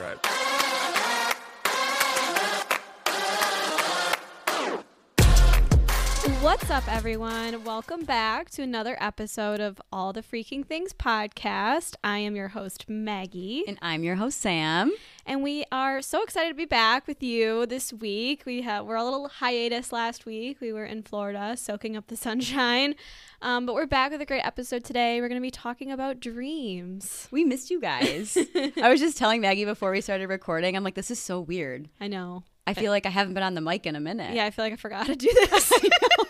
right. What's up, everyone? Welcome back to another episode of All the Freaking Things podcast. I am your host, Maggie, And I'm your host, Sam. and we are so excited to be back with you this week. We have we're a little hiatus last week. We were in Florida, soaking up the sunshine, um, but we're back with a great episode today. We're going to be talking about dreams. We missed you guys. I was just telling Maggie before we started recording, I'm like, this is so weird. I know. I feel like I haven't been on the mic in a minute. Yeah, I feel like I forgot to do this. I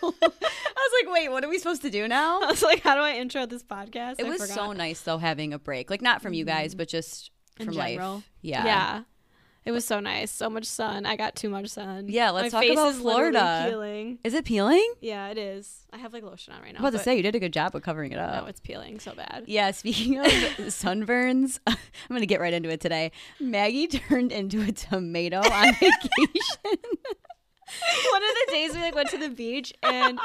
was like, wait, what are we supposed to do now? I was like, how do I intro this podcast? It I was forgot. so nice though having a break. Like not from you guys, mm-hmm. but just In from general. life. Yeah. Yeah. It was so nice. So much sun. I got too much sun. Yeah, let's My talk about is Florida. Peeling. Is it peeling? Yeah, it is. I have like lotion on right now. I was about to say you did a good job of covering it up. No, it's peeling so bad. yeah, speaking of sunburns, I'm gonna get right into it today. Maggie turned into a tomato on vacation. One of the days we like went to the beach and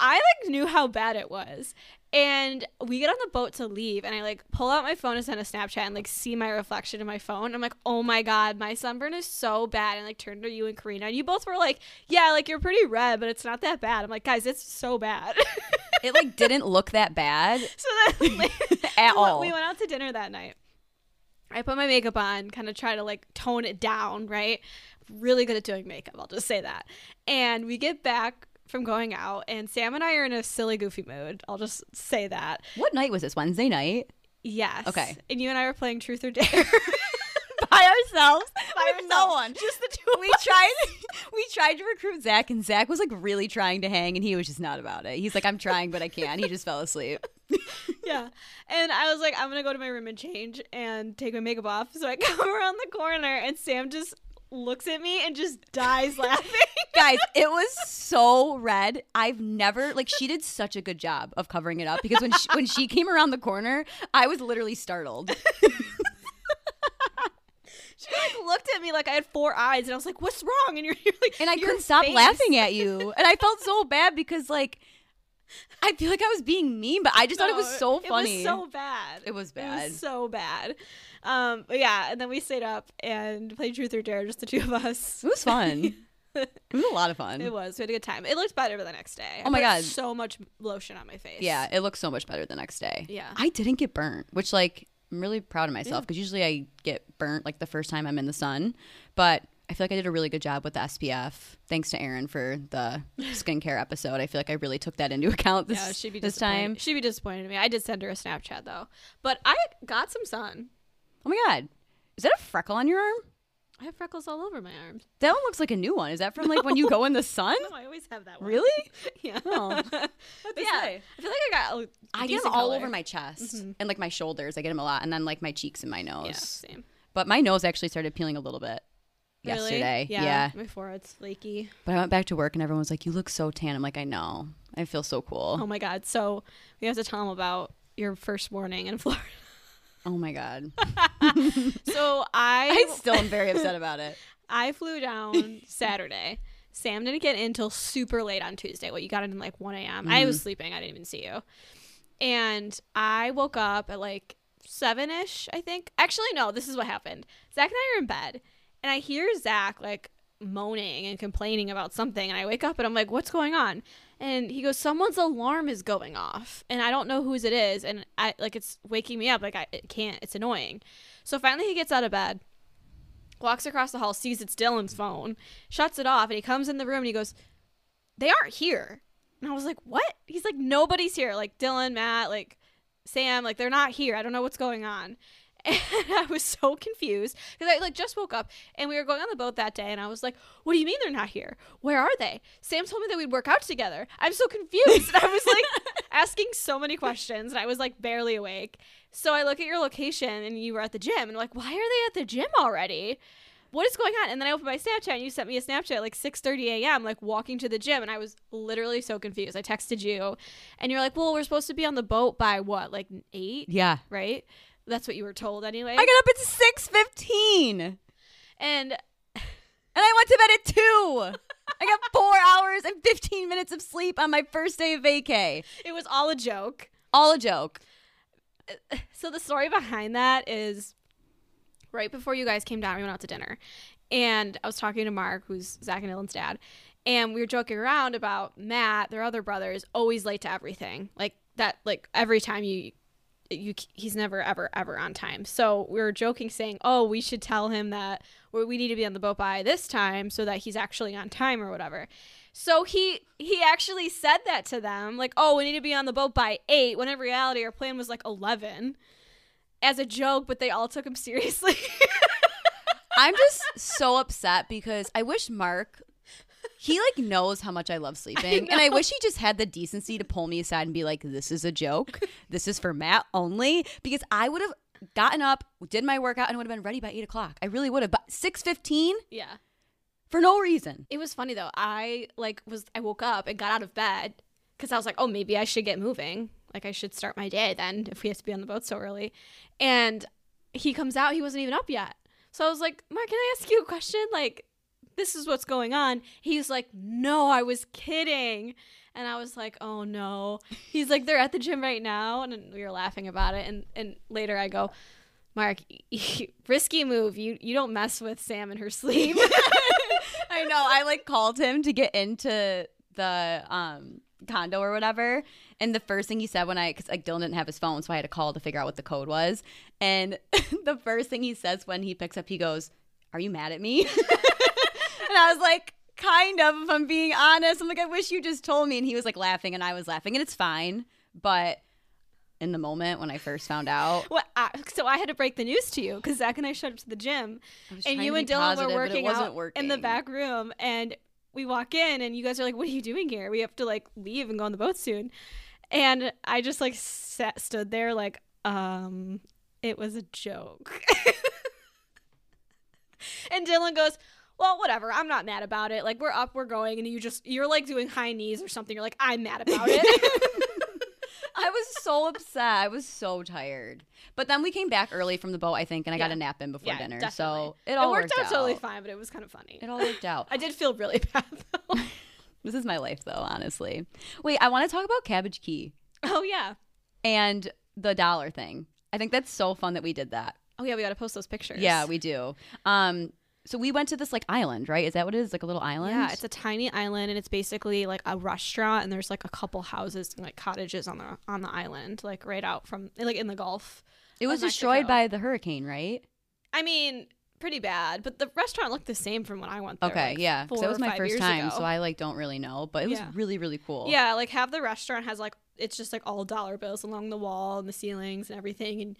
I like knew how bad it was. And we get on the boat to leave and I like pull out my phone and send a Snapchat and like see my reflection in my phone. I'm like, oh my God, my sunburn is so bad. And like turned to you and Karina. And you both were like, Yeah, like you're pretty red, but it's not that bad. I'm like, guys, it's so bad. it like didn't look that bad so then like, at went- all. We went out to dinner that night. I put my makeup on, kind of try to like tone it down, right? Really good at doing makeup, I'll just say that. And we get back from going out, and Sam and I are in a silly, goofy mood. I'll just say that. What night was this? Wednesday night? Yes. Okay. And you and I were playing Truth or Dare. By ourselves. By with no one. Just the two of We us. tried we tried to recruit Zach and Zach was like really trying to hang and he was just not about it. He's like, I'm trying but I can't. He just fell asleep. yeah. And I was like, I'm gonna go to my room and change and take my makeup off. So I come around the corner and Sam just looks at me and just dies laughing. Guys, it was so red. I've never like she did such a good job of covering it up because when she, when she came around the corner, I was literally startled. She like looked at me like I had four eyes, and I was like, "What's wrong?" And you're, you're like, And I couldn't stop laughing at you. And I felt so bad because like I feel like I was being mean, but I just thought it was so funny. It was so bad. It was It bad. was so bad. Um, but yeah, and then we stayed up and played Truth or Dare, just the two of us. It was fun. it was a lot of fun. It was. We had a good time. It looked better the next day. Oh my God. So much lotion on my face. Yeah, it looks so much better the next day. Yeah. I didn't get burnt, which like I'm really proud of myself because usually I get burnt like the first time I'm in the sun, but I feel like I did a really good job with the SPF. Thanks to Erin for the skincare episode. I feel like I really took that into account this, Yeah, she'd be this time. She'd be disappointed in me. I did send her a Snapchat though, but I got some sun. Oh my god, is that a freckle on your arm? I have freckles all over my arms. That one looks like a new one. Is that from like when you go in the sun? No, I always have that one. Really? Yeah. Oh. Yeah, say? I feel like I got. a I get them all color. over my chest mm-hmm. and like my shoulders. I get them a lot, and then like my cheeks and my nose. Yeah, same. But my nose actually started peeling a little bit Really? yesterday. Yeah, yeah. My forehead's flaky. But I went back to work and everyone was like, "You look so tan." I'm like, "I know. I feel so cool." Oh my god. So we have to tell them about your first morning in Florida. Oh my god. so I I still am very upset about it. I flew down Saturday. Sam didn't get in till super late on Tuesday. What you got in at like one a.m. I Mm-hmm. was sleeping. I didn't even see you. And I woke up at like seven ish. I think. Actually, no. This is what happened. Zach and I are in bed, and I hear Zach like moaning and complaining about something. And I wake up and I'm like, "What's going on?" And he goes, "Someone's alarm is going off, and I don't know whose it is, and I like it's waking me up. Like I it can't. It's annoying." So finally, he gets out of bed walks across the hall, sees it's Dylan's phone, shuts it off, and he comes in the room and he goes, They aren't here. And I was like, What? He's like, Nobody's here. Like Dylan, Matt, like Sam, like they're not here. I don't know what's going on. And I was so confused because I like just woke up and we were going on the boat that day and I was like, What do you mean they're not here? Where are they? Sam told me that we'd work out together. I'm so confused. And I was like asking so many questions and I was like barely awake. So I look at your location and you were at the gym and I'm like, why are they at the gym already? What is going on? And then I opened my Snapchat and you sent me a Snapchat at like 6:30 a.m. like walking to the gym and I was literally so confused. I texted you and you're like, "Well, we're supposed to be on the boat by what? Like 8?" Yeah. Right? That's what you were told anyway. I got up at six fifteen, and and I went to bed at two. I got four hours and fifteen minutes of sleep on my first day of vacay. it was all a joke. All a joke. so the story behind that is right before you guys came down, we went out to dinner, and I was talking to Mark, who's Zach and Dylan's dad, and we were joking around about Matt, their other brother, is always late to everything. Like that, like every time you. You, he's never ever ever on time. So we were joking, saying, "Oh, we should tell him that we need to be on the boat by this time, so that he's actually on time or whatever." So he he actually said that to them, like, "Oh, we need to be on the boat by eight, when in reality our plan was like eleven, as a joke, but they all took him seriously. I'm just so upset because I wish Mark he like knows how much I love sleeping. I and I wish he just had the decency to pull me aside and be like, This is a joke. This is for Matt only. Because I would have gotten up, did my workout, and would have been ready by eight o'clock. I really would have. But six fifteen yeah. for no reason. It was funny though. I like was I woke up and got out of bed because I was like, oh, maybe I should get moving. Like I should start my day then if we have to be on the boat so early. And he comes out. He wasn't even up yet. So I was like, Mark, can I ask you a question? Like, this is what's going on. He's like, no, I was kidding. And I was like, oh no. He's like, they're at the gym right now. And we were laughing about it. And and later I go, Mark, risky move. You you don't mess with Sam in her sleep. I know. I like called him to get into the um condo or whatever. And the first thing he said when I, because like Dylan didn't have his phone, so I had to call to figure out what the code was. And the first thing he says when he picks up, he goes, Are you mad at me? And I was like, Kind of, if I'm being honest. I'm like, I wish you just told me. And he was like laughing, and I was laughing, and it's fine. But in the moment when I first found out, Well, I, so I had to break the news to you because Zach and I showed up to the gym, and you and Dylan positive, were working out working. in the back room, and we walk in, and you guys are like, "What are you doing here? We have to like leave and go on the boat soon." And I just like sat, stood there like, um, it was a joke. and Dylan goes. Well, whatever. I'm not mad about it. Like we're up, we're going, and you just you're like doing high knees or something. You're like, I'm mad about it. I was so upset. I was so tired. But then we came back early from the boat, I think, and I got a nap in before Yeah, dinner. definitely. So it all worked, out, totally fine, but it was kind of funny. It all worked out. I did feel really bad though. This is my life, though, honestly. Wait, I want to talk about Cabbage Key oh yeah. and the dollar thing. I think that's so fun that we did that. Oh yeah, we got to post those pictures. Yeah, we do. Um, so we went to this like island, right? Is that what it is? Like a little island? Yeah, it's a tiny island, and it's basically like a restaurant, and there's like a couple houses and like cottages on the on the island, like right out from like in the Gulf. it was destroyed by the hurricane, right? I mean, pretty bad, but the restaurant looked the same from when I went there. Okay, like, yeah. Because that was my first time, ago. so I like don't really know, but it was Yeah. really, really cool. Yeah, like have the restaurant has like it's just like all dollar bills along the wall and the ceilings and everything, and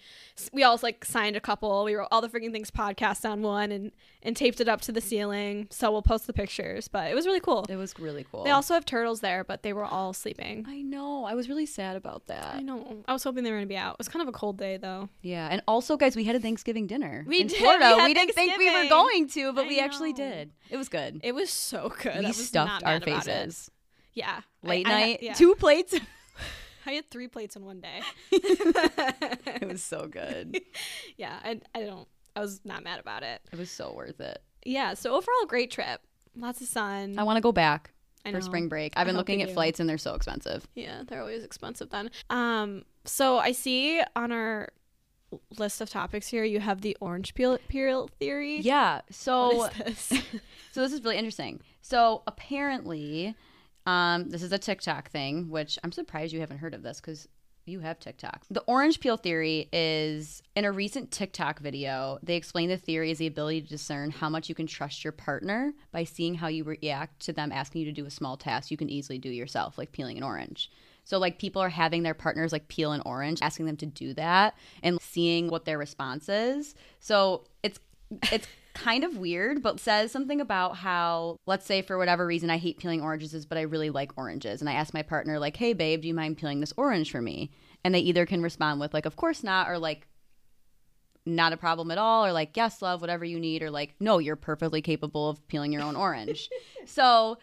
we all like signed a couple. We wrote all the freaking things podcast on one and and taped it up to the ceiling. So we'll post the pictures, but it was really cool. It was really cool. They also have turtles there, but they were all sleeping. I know. I was really sad about that. I know. I was hoping they were gonna be out. It was kind of a cold day though. Yeah, and also, guys, we had a Thanksgiving dinner. We in did. Florida. We, we didn't think we were going to, but I we actually did. It was good. It was so good. I we was stuffed our faces. Yeah. Late I night, yeah. two plates. I had three plates in one day. it was so good. yeah, I, I don't. I was not mad about it. It was so worth it. Yeah. So overall, great trip. Lots of sun. I want to go back for spring break. I've been looking at do. flights and they're so expensive. Yeah, they're always expensive then. Um. So I see on our list of topics here, you have the orange peel peel theory. Yeah. So this? so this is really interesting. So apparently, um, this is a TikTok thing, which I'm surprised you haven't heard of this because you have TikTok. The orange peel theory is in a recent TikTok video. They explain the theory is the ability to discern how much you can trust your partner by seeing how you react to them asking you to do a small task you can easily do yourself, like peeling an orange. So like people are having their partners like peel an orange, asking them to do that and seeing what their response is. So it's it's kind of weird, but says something about how, let's say for whatever reason, I hate peeling oranges, but I really like oranges. And I ask my partner, like, hey, babe, do you mind peeling this orange for me? And they either can respond with, like, of course not, or like, not a problem at all, or like, yes, love, whatever you need, or like, no, you're perfectly capable of peeling your own orange. so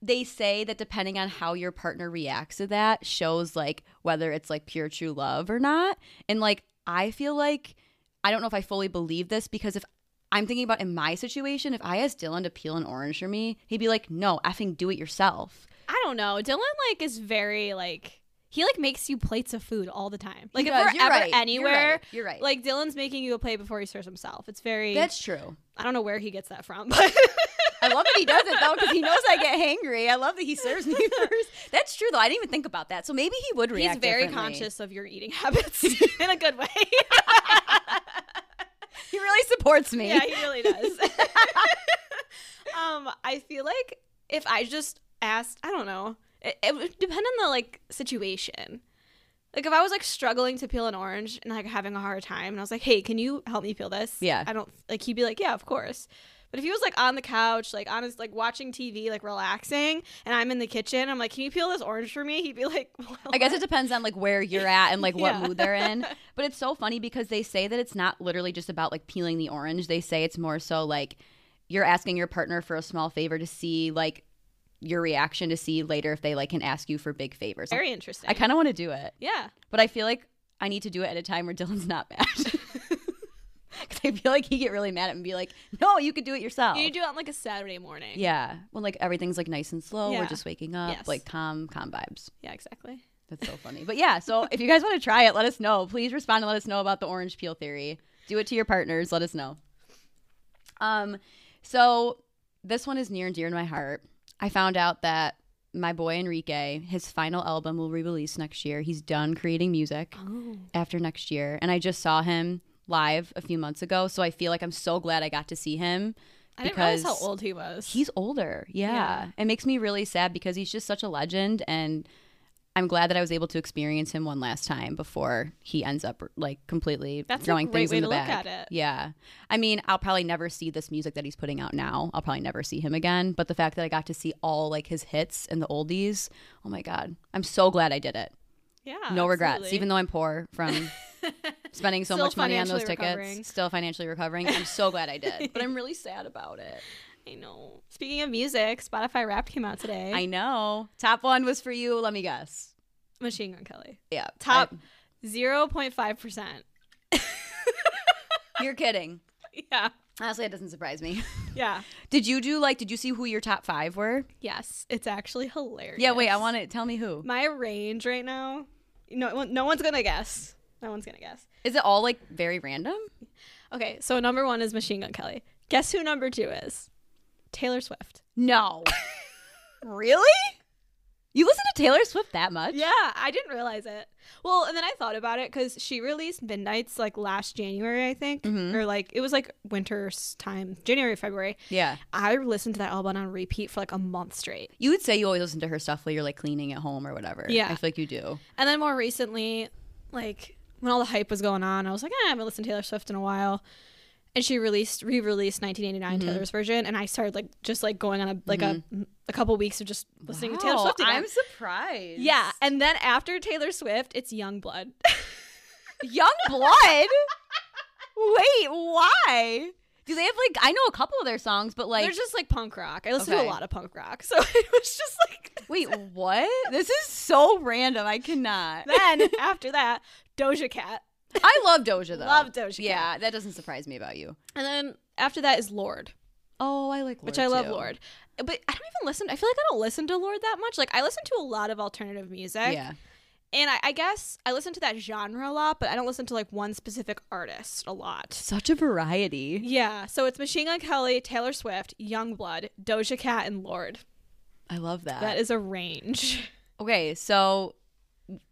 they say that depending on how your partner reacts to that shows like whether it's like pure true love or not. And like I feel like I don't know if I fully believe this because if I'm thinking about in my situation, if I asked Dylan to peel an orange for me, he'd be like, "No, effing do it yourself." I don't know. Dylan like is very like he like makes you plates of food all the time. Like if does. we're You're ever right. You're anywhere, right. You're right. Like Dylan's making you a plate before he serves himself. It's very. That's true. I don't know where he gets that from, but I love that he does it though because he knows I get hangry. I love that he serves me first. That's true though. I didn't even think about that. So maybe he would react. he's very conscious of your eating habits in a good way. He really supports me. yeah, he really does. um, I feel like if I just asked, I don't know, it, it would depend on the like situation. Like if I was like struggling to peel an orange and like having a hard time, and I was like, "Hey, can you help me peel this?" Yeah. I don't like. He'd be like, "Yeah, of course." But if he was like on the couch, like on his like watching TV, like relaxing, and I'm in the kitchen, I'm like, "Can you peel this orange for me?" He'd be like, well, I guess it depends on like where you're at and like what Yeah. mood they're in. But it's so funny because they say that it's not literally just about like peeling the orange. They say it's more so like you're asking your partner for a small favor to see like your reaction to see later if they like can ask you for big favors. very interesting. I kind of want to do it, yeah. but I feel like I need to do it at a time where Dylan's not mad. I feel like he get really mad at me and be like, "No, you could do it yourself." You do it on like a Saturday morning. yeah, when like everything's like nice and slow, we're just waking up, Yes. like calm, calm vibes. Yeah, exactly. That's so funny. But yeah, so if you guys want to try it, let us know. Please respond and let us know about the orange peel theory. Do it to your partners. Let us know. Um, so this one is near and dear to my heart. I found out that my boy Enrique, his final album will re-release next year. He's done creating music Oh. after next year, and I just saw him live a few months ago. So I feel like I'm so glad I got to see him. I didn't realize how old he was. He's older. Yeah. Yeah. It makes me really sad because he's just such a legend and I'm glad that I was able to experience him one last time before he ends up like completely That's a throwing great things way in the to look at it. Yeah. I mean, I'll probably never see this music that he's putting out now. I'll probably never see him again, but the fact that I got to see all like his hits and the oldies, oh my god. I'm so glad I did it. yeah. no regrets, absolutely. even though I'm poor from spending so much money on those tickets. recovering. Still financially recovering. I'm so glad I did. But I'm really sad about it. I know. Speaking of music, Spotify Wrapped came out today. I know. Top one was for you. Let me guess. Machine Gun Kelly. Yeah. Top zero point five percent. You're kidding. Yeah. Honestly, it doesn't surprise me. Yeah. Did you do like? Did you see who your top five were? Yes. It's actually hilarious. Yeah. Wait. I want to tell me who. my range right now. No, no one's gonna guess. No one's gonna guess. Is it all like very random? Okay, so number one is Machine Gun Kelly. Guess who number two is? Taylor Swift. No. really? You listen to Taylor Swift that much? Yeah, I didn't realize it. Well, and then I thought about it because she released Midnights like last January, I think, Mm-hmm. or like it was like winter's time, January, February. Yeah. I listened to that album on repeat for like a month straight. You would say you always listen to her stuff while you're like cleaning at home or whatever. Yeah. I feel like you do. And then more recently, like when all the hype was going on, I was like, eh, I haven't listened to Taylor Swift in a while. And she released, re-released 1989 Mm-hmm. Taylor's version, and I started like just like going on a like a a couple weeks of just listening to Taylor Swift again. I'm surprised. yeah, and then after Taylor Swift, it's Yungblud. Young Blood? Wait, why? Do they have like I know a couple of their songs, but like They're just like punk rock. I listen to a lot of punk rock, so it was just like. Wait, what? This is so random. I cannot. Then after that, Doja Cat, I love Doja though. Love Doja Cat. Yeah, that doesn't surprise me about you. and then after that is Lorde, Oh, I like Lorde which I love. Lorde. But I don't even listen. I feel like I don't listen to Lorde that much. Like I listen to a lot of alternative music. Yeah. And I, I guess I listen to that genre a lot, but I don't listen to like one specific artist a lot. Such a variety. Yeah, so it's Machine Gun Kelly, Taylor Swift, Yungblud, Doja Cat, and Lorde. I love that. That is a range. okay, so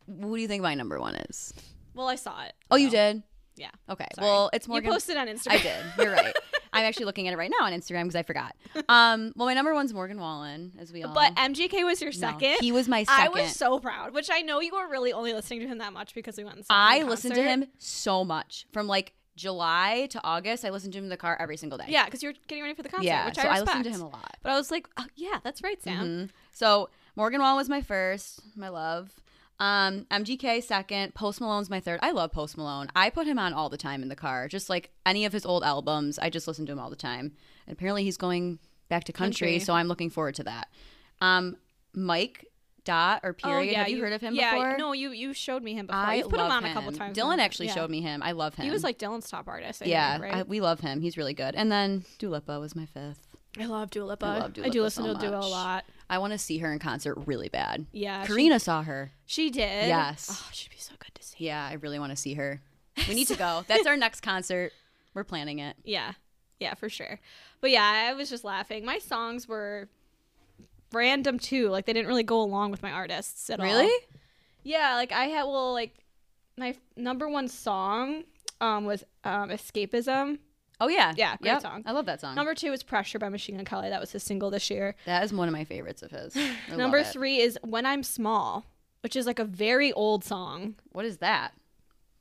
what do you think my number one is? Well, I saw it. Oh, you did? Yeah. Okay. Sorry. Well, it's more You posted on Instagram. I did. You're right. I'm actually looking at it right now on Instagram because I forgot. Um, well, my number one's Morgan Wallen, as we all. But MGK was your No, second. he was my second. I was so proud, which I know you were really only listening to him that much because we went and saw I listened to him so much from like July to August. I listened to him in the car every single day. Yeah, because you're getting ready for the concert, yeah. which so I I, listened to him a lot. But I was like, oh, yeah, that's right, Sam. Mhm. So Morgan Wallen was my first, my love. Um, MGK second, Post Malone's my third. I love Post Malone. I put him on all the time in the car. Just like any of his old albums, I just listen to him all the time. And apparently he's going back to country, Country. so I'm looking forward to that. Um, Mike Dot or Period. Oh, yeah, Have you, heard of him yeah, before? No, you you showed me him before. I You've put him on a couple times. Dylan actually Yeah. showed me him. I love him. He was like Dylan's top artist. I yeah, think, right? I, we love him. He's really good. And then Dua Lipa was my fifth. I love Dua Lipa. I love Dua I do Lipa listen so to Dua a much. lot. I want to see her in concert really bad. Yeah, Karina saw her. She, did. Yes. Oh, she'd be so good to see. Yeah, I really want to see her. We need to go. That's our next concert. We're planning it. Yeah. Yeah, for sure. But yeah, I was just laughing. My songs were random too. Like they didn't really go along with my artists at all. Really? Yeah, like I had well like my number one song um was um Escapism. Oh yeah. Yeah, great Yep. song. I love that song. Number two is Pressure by Machine Gun Kelly. That was his single this year. that is one of my favorites of his. Number three is When I'm Small, which is like a very old song. What is that?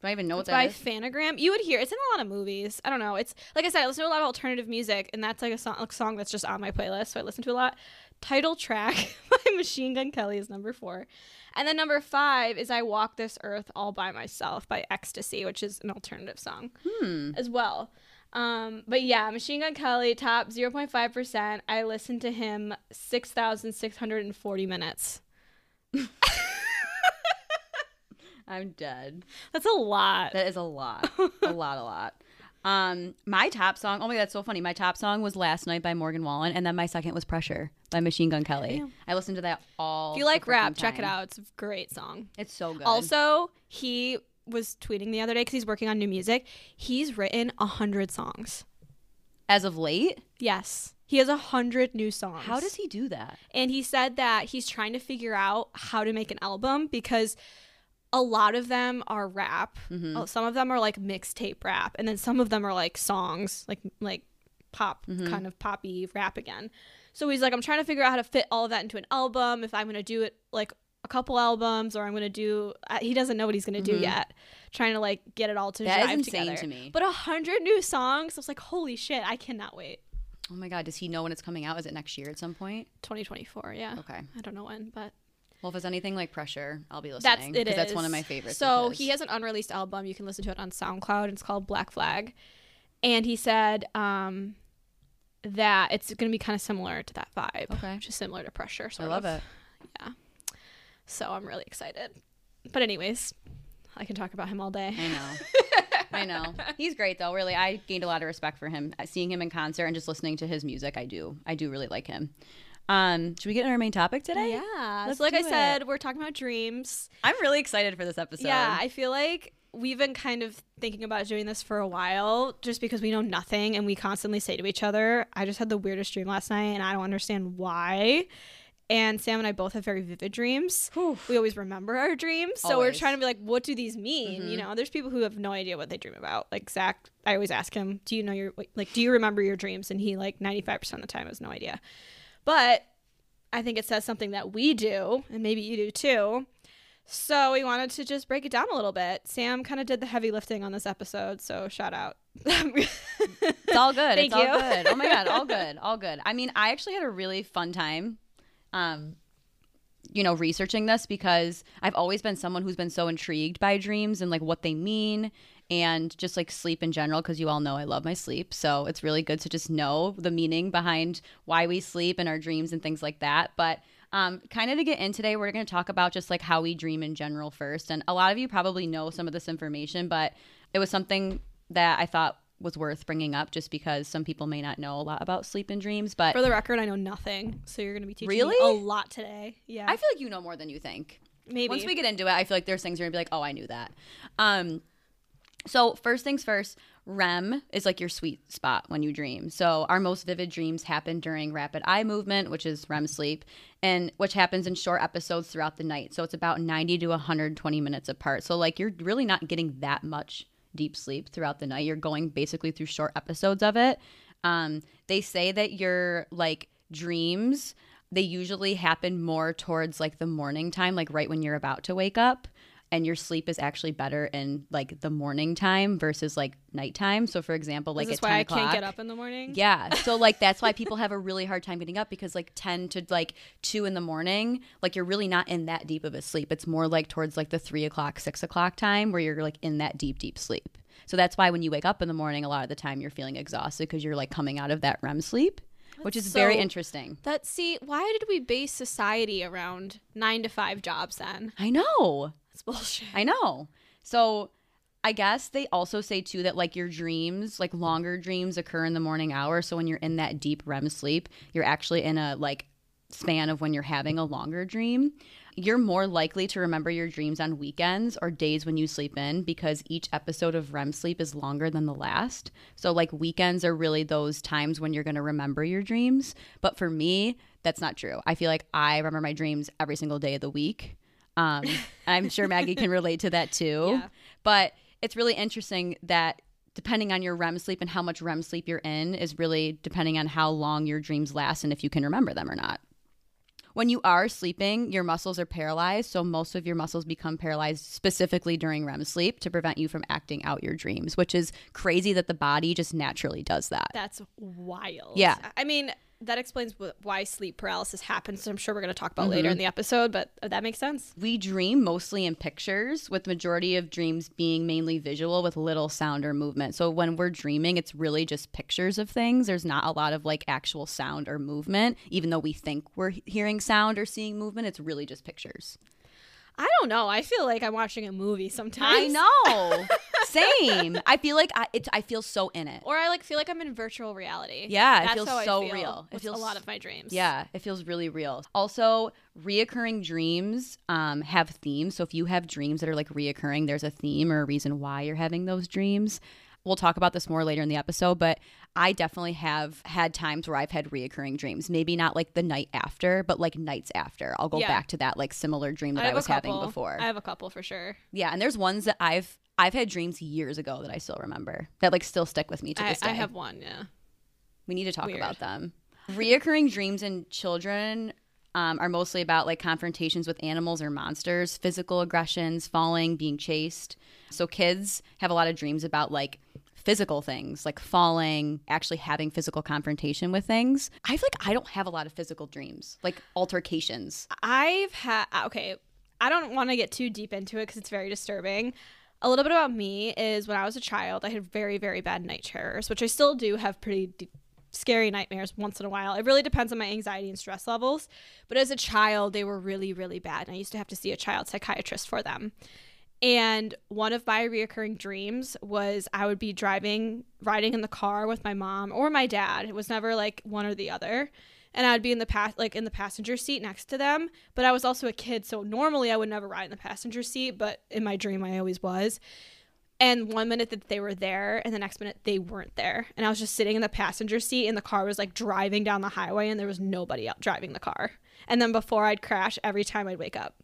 Do I even know what It's that by is? Phantogram. You would hear it's in a lot of movies. I don't know. It's like I said, I listen to a lot of alternative music, and that's like a song, a song that's just on my playlist. So I listen to a lot. Title track by Machine Gun Kelly is number four, and then number five is "I Walk This Earth All by Myself" by EKKSTACY, which is an alternative song Hmm. as well. Um, but yeah, Machine Gun Kelly top zero point five percent. I listened to him six thousand six hundred and forty minutes. I'm dead. That's a lot. That is a lot. a lot, a lot. Um, my top song, oh my god, that's so funny. My top song was Last Night by Morgan Wallen, and then my second was Pressure by Machine Gun Kelly. Damn. I listened to that all if you like rap, check it out. It's a great song. It's so good. Also, he was tweeting the other day because he's working on new music. He's written a hundred songs. as of late, Yes, he has a hundred new songs. how does he do that? And he said that he's trying to figure out how to make an album because a lot of them are rap. Mm-hmm. Uh, Some of them are like mixtape rap, and then some of them are like songs, like like pop Mm-hmm. kind of poppy rap again. So he's like, I'm trying to figure out how to fit all of that into an album. If I'm gonna do it like a couple albums, or I'm gonna do, uh, he doesn't know what he's gonna do yet. Trying to like get it all to Mm-hmm. That is insane together. to me. But a hundred new songs, I was like, holy shit, I cannot wait. Oh my god, does he know when it's coming out? Is it next year at some point? 2024, yeah. Okay. I don't know when, but Well, if it's anything like Pressure, I'll be listening. That's it 'cause That's one of my favorites. So he has an unreleased album. You can listen to it on SoundCloud. It's called Black Flag, and he said um, that it's going to be kind of similar to that vibe. Okay. which is similar to Pressure. So I love of. it. So I'm really excited. But anyways, I can talk about him all day. I know. I know. He's great though. Really, I gained a lot of respect for him. Seeing him in concert and just listening to his music, I do. I do really like him. Um, should we get into our main topic today? Yeah. Let's so like I do said, we're talking about dreams. I'm really excited for this episode. Yeah, I feel like we've been kind of thinking about doing this for a while just because we know nothing and we constantly say to each other, I just had the weirdest dream last night and I don't understand why. And Sam and I both have very vivid dreams. Whew. We always remember our dreams. So we're Mm-hmm. trying to be like, what do these mean? You know, there's people who have no idea what they dream about. Like Zach, I always ask him, do you know your, like, do you remember your dreams? And he, like, 95% of the time has no idea. But I think it says something that we do, and maybe you do too. So we wanted to just break it down a little bit. Sam kind of did the heavy lifting on this episode, so shout out. It's all good. Thank it's all you. good. Oh my god, all good. All good. I mean, I actually had a really fun time um you know, researching this because I've always been someone who's been so intrigued by dreams and like what they mean and just like sleep in general because you all know I love my sleep. So it's really good to just know the meaning behind why we sleep and our dreams and things like that. But um, kind of to get in today, we're going to talk about just like how we dream in general first. And a lot of you probably know some of this information, but it was something that I thought was worth bringing up just because some people may not know a lot about sleep and dreams. But For the record, I know nothing, so you're going to be teaching Really? me a lot today. Yeah, I feel like you know more than you think. maybe. Once we get into it, I feel like there's things you're gonna be like, oh, I knew that. Um, so first things first, REM is like your sweet spot when you dream. So our most vivid dreams happen during rapid eye movement, which is REM sleep, and which happens in short episodes throughout the night. So it's about 90 to 120 minutes apart. So like you're really not getting that much deep sleep throughout the night. You're going basically through short episodes of it. Um, they say that your like dreams they usually happen more towards like the morning time, like right when you're about to wake up. And your sleep is actually better in like the morning time versus like nighttime. So, for example, like Is this at why 10 I can't o'clock- get up in the morning? yeah. So like that's why people have a really hard time getting up because like 10 to like 2 in the morning, like you're really not in that deep of a sleep. It's more like towards like the 3 o'clock, 6 o'clock time where you're like in that deep, deep sleep. So that's why when you wake up in the morning, a lot of the time you're feeling exhausted because you're like coming out of that REM sleep, which is very so- interesting. That see, why did we base society around nine to five jobs then? I know. That's bullshit. I know. So I guess they also say too that like your dreams, like longer dreams occur in the morning hour. So when you're in that deep REM sleep, you're actually in a like span of when you're having a longer dream. You're more likely to remember your dreams on weekends or days when you sleep in because each episode of REM sleep is longer than the last. So, like, weekends are really those times when you're going to remember your dreams. But for me, that's not true. I feel like I remember my dreams every single day of the week. Um, I'm sure Maggie can relate to that too. Yeah. But it's really interesting that depending on your REM sleep and how much REM sleep you're in is really depending on how long your dreams last and if you can remember them or not. When you are sleeping, your muscles are paralyzed, so most of your muscles become paralyzed specifically during REM sleep to prevent you from acting out your dreams, which is crazy that the body just naturally does that. That's wild. Yeah. I mean, that explains why sleep paralysis happens. I'm sure we're going to talk about Mm-hmm. later in the episode, but uh, that makes sense. We dream mostly in pictures, with the majority of dreams being mainly visual with little sound or movement. So when we're dreaming, it's really just pictures of things. There's not a lot of like actual sound or movement, even though we think we're hearing sound or seeing movement. It's really just pictures. I don't know. I feel like I'm watching a movie sometimes. I know. Same. I feel like I it, I feel so in it. Or I like feel like I'm in virtual reality. Yeah, it feels so feel real. It feels- a lot of my dreams. Yeah, it feels really real. Also, reoccurring dreams um, have themes. So if you have dreams that are like reoccurring, there's a theme or a reason why you're having those dreams. We'll talk about this more later in the episode, but I definitely have had times where I've had reoccurring dreams. Maybe not like the night after, but like nights after. I'll go Yeah. back to that like similar dream that I, a was having before. I have a couple for sure. yeah, and there's ones that I've I've had dreams years ago that I still remember that like still stick with me to I, this day. I have one. Yeah. We need to talk Weird. about them. Reoccurring dreams in children um, are mostly about like confrontations with animals or monsters, physical aggressions, falling, being chased. So kids have a lot of dreams about like physical things, like falling, actually having physical confrontation with things. I feel like I don't have a lot of physical dreams, like altercations. I've had uh, okay. I don't want to get too deep into it because it's very disturbing. A little bit about me is when I was a child, I had very very bad night terrors, which I still do have pretty scary nightmares once in a while. It really depends on my anxiety and stress levels, but as a child, they were really really bad, and I used to have to see a child psychiatrist for them. And one of my reoccurring dreams was I would be driving, riding in the car with my mom or my dad. It was never like one or the other. And I'd be in the pass, like in the passenger seat next to them. But I was also a kid, so normally I would never ride in the passenger seat. But in my dream, I always was. And one minute that they were there, and the next minute they weren't there. And I was just sitting in the passenger seat, and the car was like driving down the highway, and there was nobody out driving the car. And then before I'd crash, every time I'd wake up.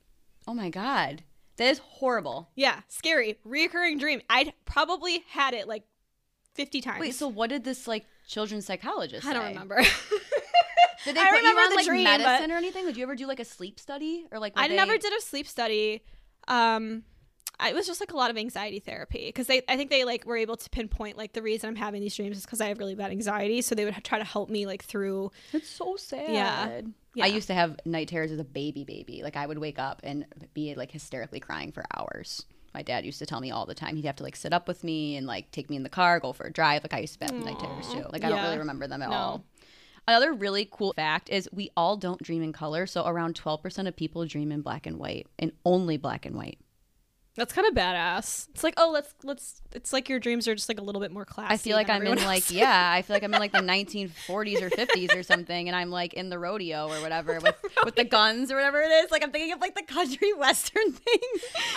Oh my God. That is horrible. Yeah, scary. Reoccurring dream. I'd probably had it like 50 times. Wait, so what did this like children's psychologist I don't say? remember. Did they I put remember you on the like dream, but- medicine or anything? Did you ever do like a sleep study or like? I they- never did a sleep study. Um, I, it was just like a lot of anxiety therapy because they, I think they like were able to pinpoint like the reason I'm having these dreams is because I have really bad anxiety. So they would try to help me like through. It's so sad. Yeah. Yeah. I used to have night terrors as a baby baby. Like I would wake up and be like hysterically crying for hours. My dad used to tell me all the time. He'd have to like sit up with me and like take me in the car, go for a drive. Like I used to have night terrors too. Like I don't really remember them at No. all. Another really cool fact is we all don't dream in color. So around 12% of people dream in black and white and only black and white. That's kind of badass. It's like oh let's let's. It's like your dreams are just like a little bit more classy. I feel like I'm in everyone like yeah, I feel like I'm in like the 1940s or 50s or something, and I'm like in the rodeo or whatever with with the guns or whatever it is. Like I'm thinking of like the country western thing.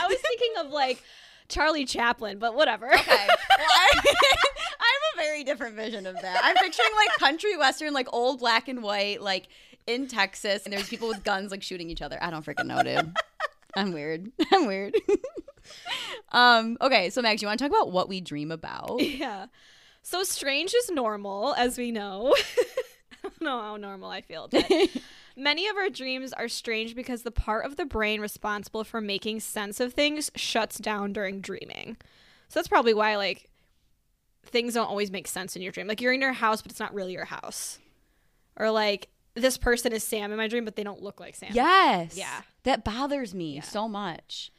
I was thinking of like Charlie Chaplin, but whatever. Okay, well, I, I have a very different vision of that. I'm picturing like country western, like old black and white, like in Texas, and there's people with guns like shooting each other. I don't freaking know, dude. I'm weird. I'm weird. Um. Okay, so Max, you want to talk about what we dream about? Yeah. So strange is normal, as we know. I don't know how normal I feel, but many of our dreams are strange because the part of the brain responsible for making sense of things shuts down during dreaming. So that's probably why like things don't always make sense in your dream. Like you're in your house, but it's not really your house. Or like this person is Sam in my dream, but they don't look like Sam. Yes. Yeah. That bothers me so much.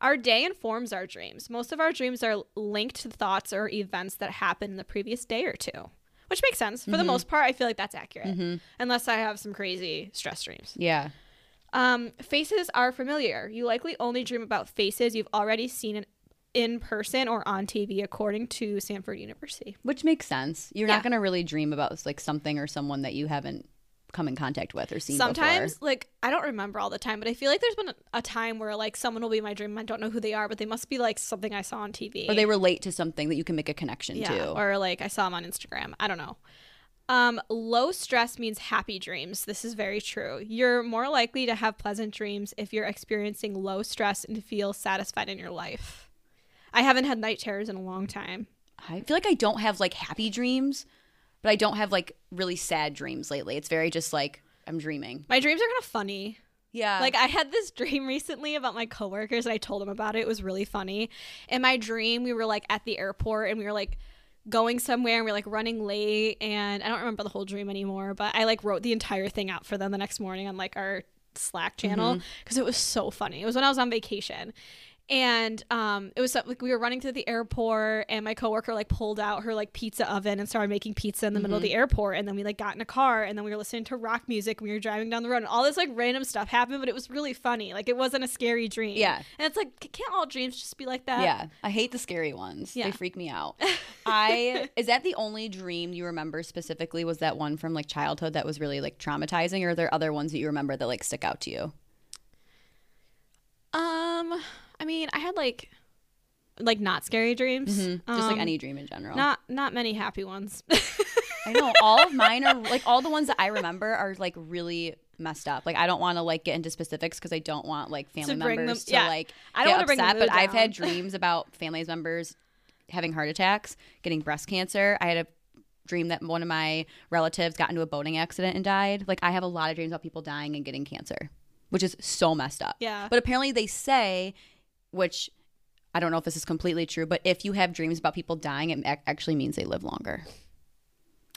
Our day informs our dreams. Most of our dreams are linked to thoughts or events that happened in the previous day or two, which makes sense. For the most part, I feel like that's accurate, unless I have some crazy stress dreams. Yeah. Um, faces are familiar. You likely only dream about faces you've already seen in in person or on TV, according to Stanford University. Which makes sense. You're Yeah. not going to really dream about like something or someone that you haven't come in contact with or seen Sometimes, before. like, I don't remember all the time, but I feel like there's been a, time where, like, someone will be my dream. I don't know who they are, but they must be, like, something I saw on TV. Or they relate to something that you can make a connection yeah, to. or, like, I saw them on Instagram. I don't know. Um, low stress means happy dreams. This is very true. You're more likely to have pleasant dreams if you're experiencing low stress and feel satisfied in your life. I haven't had night terrors in a long time. I feel like I don't have like happy dreams, but I don't have like really sad dreams lately. It's very just like I'm dreaming. My dreams are kind of funny. Yeah. Like I had this dream recently about my coworkers and I told them about it. It was really funny. In my dream, we were like at the airport and we were like going somewhere and we are like running late and I don't remember the whole dream anymore, but I like wrote the entire thing out for them the next morning on like our Slack channel mm-hmm. because it was so funny. It was when I was on vacation. And um, it was like we were running through the airport, and my coworker like pulled out her like pizza oven and started making pizza in the middle of the airport. And then we like got in a car, and then we were listening to rock music. And we were driving down the road, and all this like random stuff happened, but it was really funny. Like it wasn't a scary dream. Yeah. and it's like can't all dreams just be like that? yeah. I hate the scary ones. Yeah. They freak me out. I is that the only dream you remember specifically? Was that one from like childhood that was really like traumatizing, or are there other ones that you remember that like stick out to you? Um, I mean, I had like like not scary dreams. Just like Um, any dream in general. Not not many happy ones. I know all of mine are like all the ones that I remember are like really messed up. Like I don't want to like get into specifics because I don't want like family them- members to yeah. like I don't bring the upset. But I've had dreams about family members having heart attacks, getting breast cancer. I had a dream that one of my relatives got into a boating accident and died. Like I have a lot of dreams about people dying and getting cancer, which is so messed up. Yeah. But apparently they say, which I don't know if this is completely true, but if you have dreams about people dying, it actually means they live longer.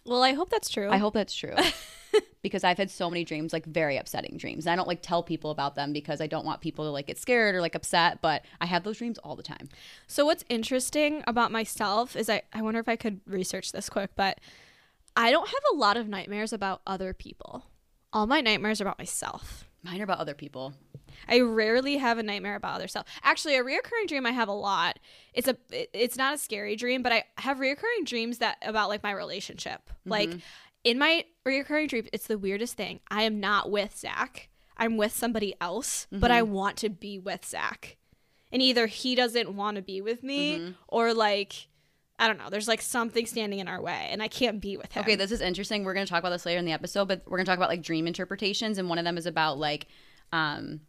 well, I hope that's true. I hope that's true. because I've had so many dreams, like very upsetting dreams. And I don't like tell people about them because I don't want people to like get scared or like upset, but I have those dreams all the time. So what's interesting about myself is I, I wonder if I could research this quick, but I don't have a lot of nightmares about other people. All my nightmares are about myself. Mine are about other people. I rarely have a nightmare about other self. Actually, a reoccurring dream I have a lot. It's a it's not a scary dream, but I have reoccurring dreams that about like my relationship. Like mm-hmm. in my reoccurring dream, it's the weirdest thing. I am not with Zach. I'm with somebody else, but I mm-hmm. want to be with Zach. And either he doesn't want to be with me mm-hmm. or like I don't know, there's like something standing in our way and I can't be with him. Okay, this is interesting. We're going to talk about this later in the episode, but we're going to talk about like dream interpretations. And one of them is about like, um,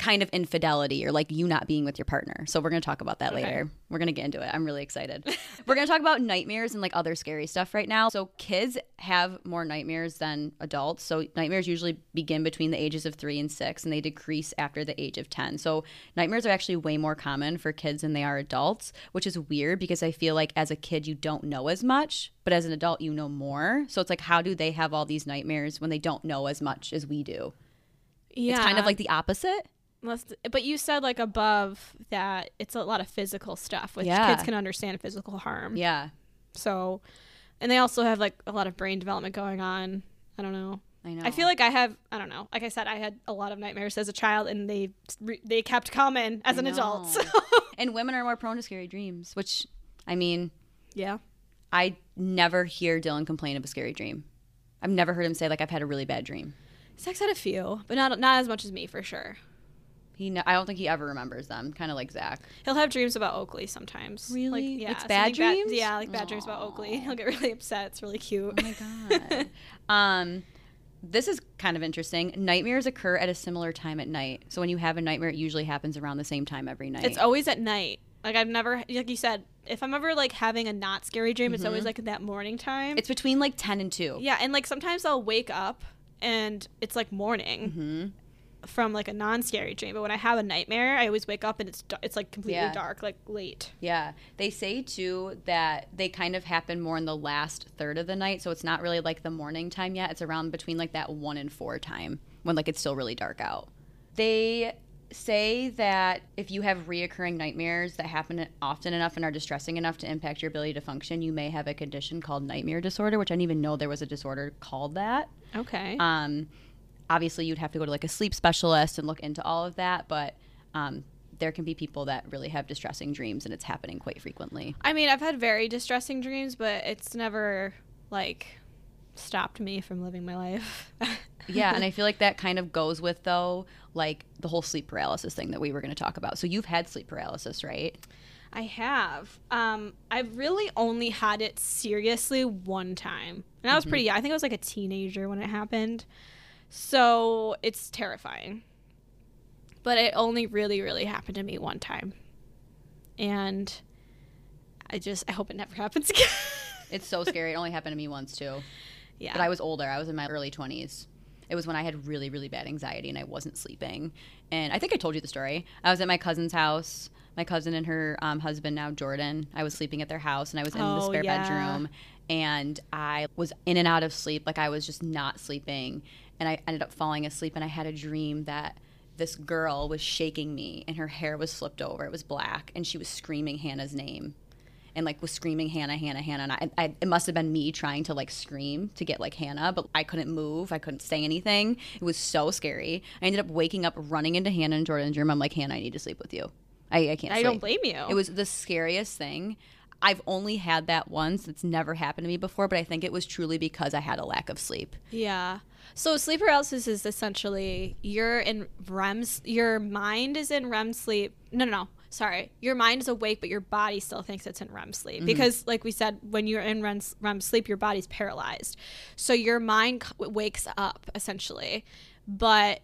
kind of infidelity or like you not being with your partner. So we're going to talk about that Okay. later. We're going to get into it. I'm really excited. we're going to talk about nightmares and like other scary stuff right now. So kids have more nightmares than adults. So nightmares usually begin between the ages of 3 and 6 and they decrease after the age of 10. So nightmares are actually way more common for kids than they are adults, which is weird because I feel like as a kid you don't know as much, but as an adult you know more. So it's like how do they have all these nightmares when they don't know as much as we do? yeah. It's kind of like the opposite. Must, but you said like above that it's a lot of physical stuff, which Yeah. kids can understand physical harm. Yeah. So, and they also have like a lot of brain development going on. I don't know. I know. I feel like I have. I don't know. Like I said, I had a lot of nightmares as a child, and they they kept coming as I an adult. So and women are more prone to scary dreams, which I mean, yeah, I never hear Dylan complain of a scary dream. I've never heard him say like I've had a really bad dream. Sex had a few, but not not as much as me for sure. He, I don't think he ever remembers them. Kind of like Zach. He'll have dreams about Oakley sometimes. Really? Like, yeah, It's bad dreams? yeah, like bad dreams about Oakley. He'll get really upset. It's really cute. Oh my god. um, this is kind of interesting. Nightmares occur at a similar time at night. So when you have a nightmare, it usually happens around the same time every night. It's always at night. Like I've never, like you said, if I'm ever like having a not scary dream, it's always like in that morning time. it's between like ten and two. yeah, and like sometimes I'll wake up and it's like morning Mm-hmm. From like a non-scary dream. But when I have a nightmare, I always wake up and it's it's like completely Yeah. dark, like late. Yeah. They say too that they kind of happen more in the last third of the night. So it's not really like the morning time yet. It's around between like that one and four time when like it's still really dark out. They say that if you have reoccurring nightmares that happen often enough and are distressing enough to impact your ability to function, you may have a condition called nightmare disorder, which I didn't even know there was a disorder called that. Okay. Um, obviously, you'd have to go to like a sleep specialist and look into all of that, but um, there can be people that really have distressing dreams and it's happening quite frequently. I mean, I've had very distressing dreams, but it's never like stopped me from living my life. yeah, and I feel like that kind of goes with though like the whole sleep paralysis thing that we were going to talk about. So you've had sleep paralysis, right? I have. Um, I've really only had it seriously one time, and I was pretty I think I was like a teenager when it happened, so it's terrifying. But it only really, really happened to me one time, and I just I hope it never happens again. It's so scary. it only happened to me once too. yeah, But I was older. I was in my early 20s. It was when I had really, really bad anxiety and I wasn't sleeping. And I think I told you the story. I was at my cousin's house. My cousin and her um, husband, now Jordan, I was sleeping at their house and I was in the Oh, spare yeah. bedroom. And I was in and out of sleep. Like I was just not sleeping. And I ended up falling asleep. And I had a dream that this girl was shaking me and her hair was flipped over. It was black. And she was screaming Hannah's name and like was screaming Hannah, Hannah, Hannah. And I, I, it must have been me trying to like scream to get like Hannah, but I couldn't move. I couldn't say anything. It was so scary. I ended up waking up, running into Hannah and Jordan's room. I'm like, Hannah, I need to sleep with you. I, I can't. I sleep. don't blame you. It was the scariest thing. I've only had that once. It's never happened to me before, but I think it was truly because I had a lack of sleep. Yeah. So sleep paralysis is essentially you're in REM. Your mind is in REM sleep. No, no, no. Sorry, your mind is awake, but your body still thinks it's in REM sleep mm-hmm. because, like we said, when you're in REM, REM sleep, your body's paralyzed. So your mind c- wakes up essentially, but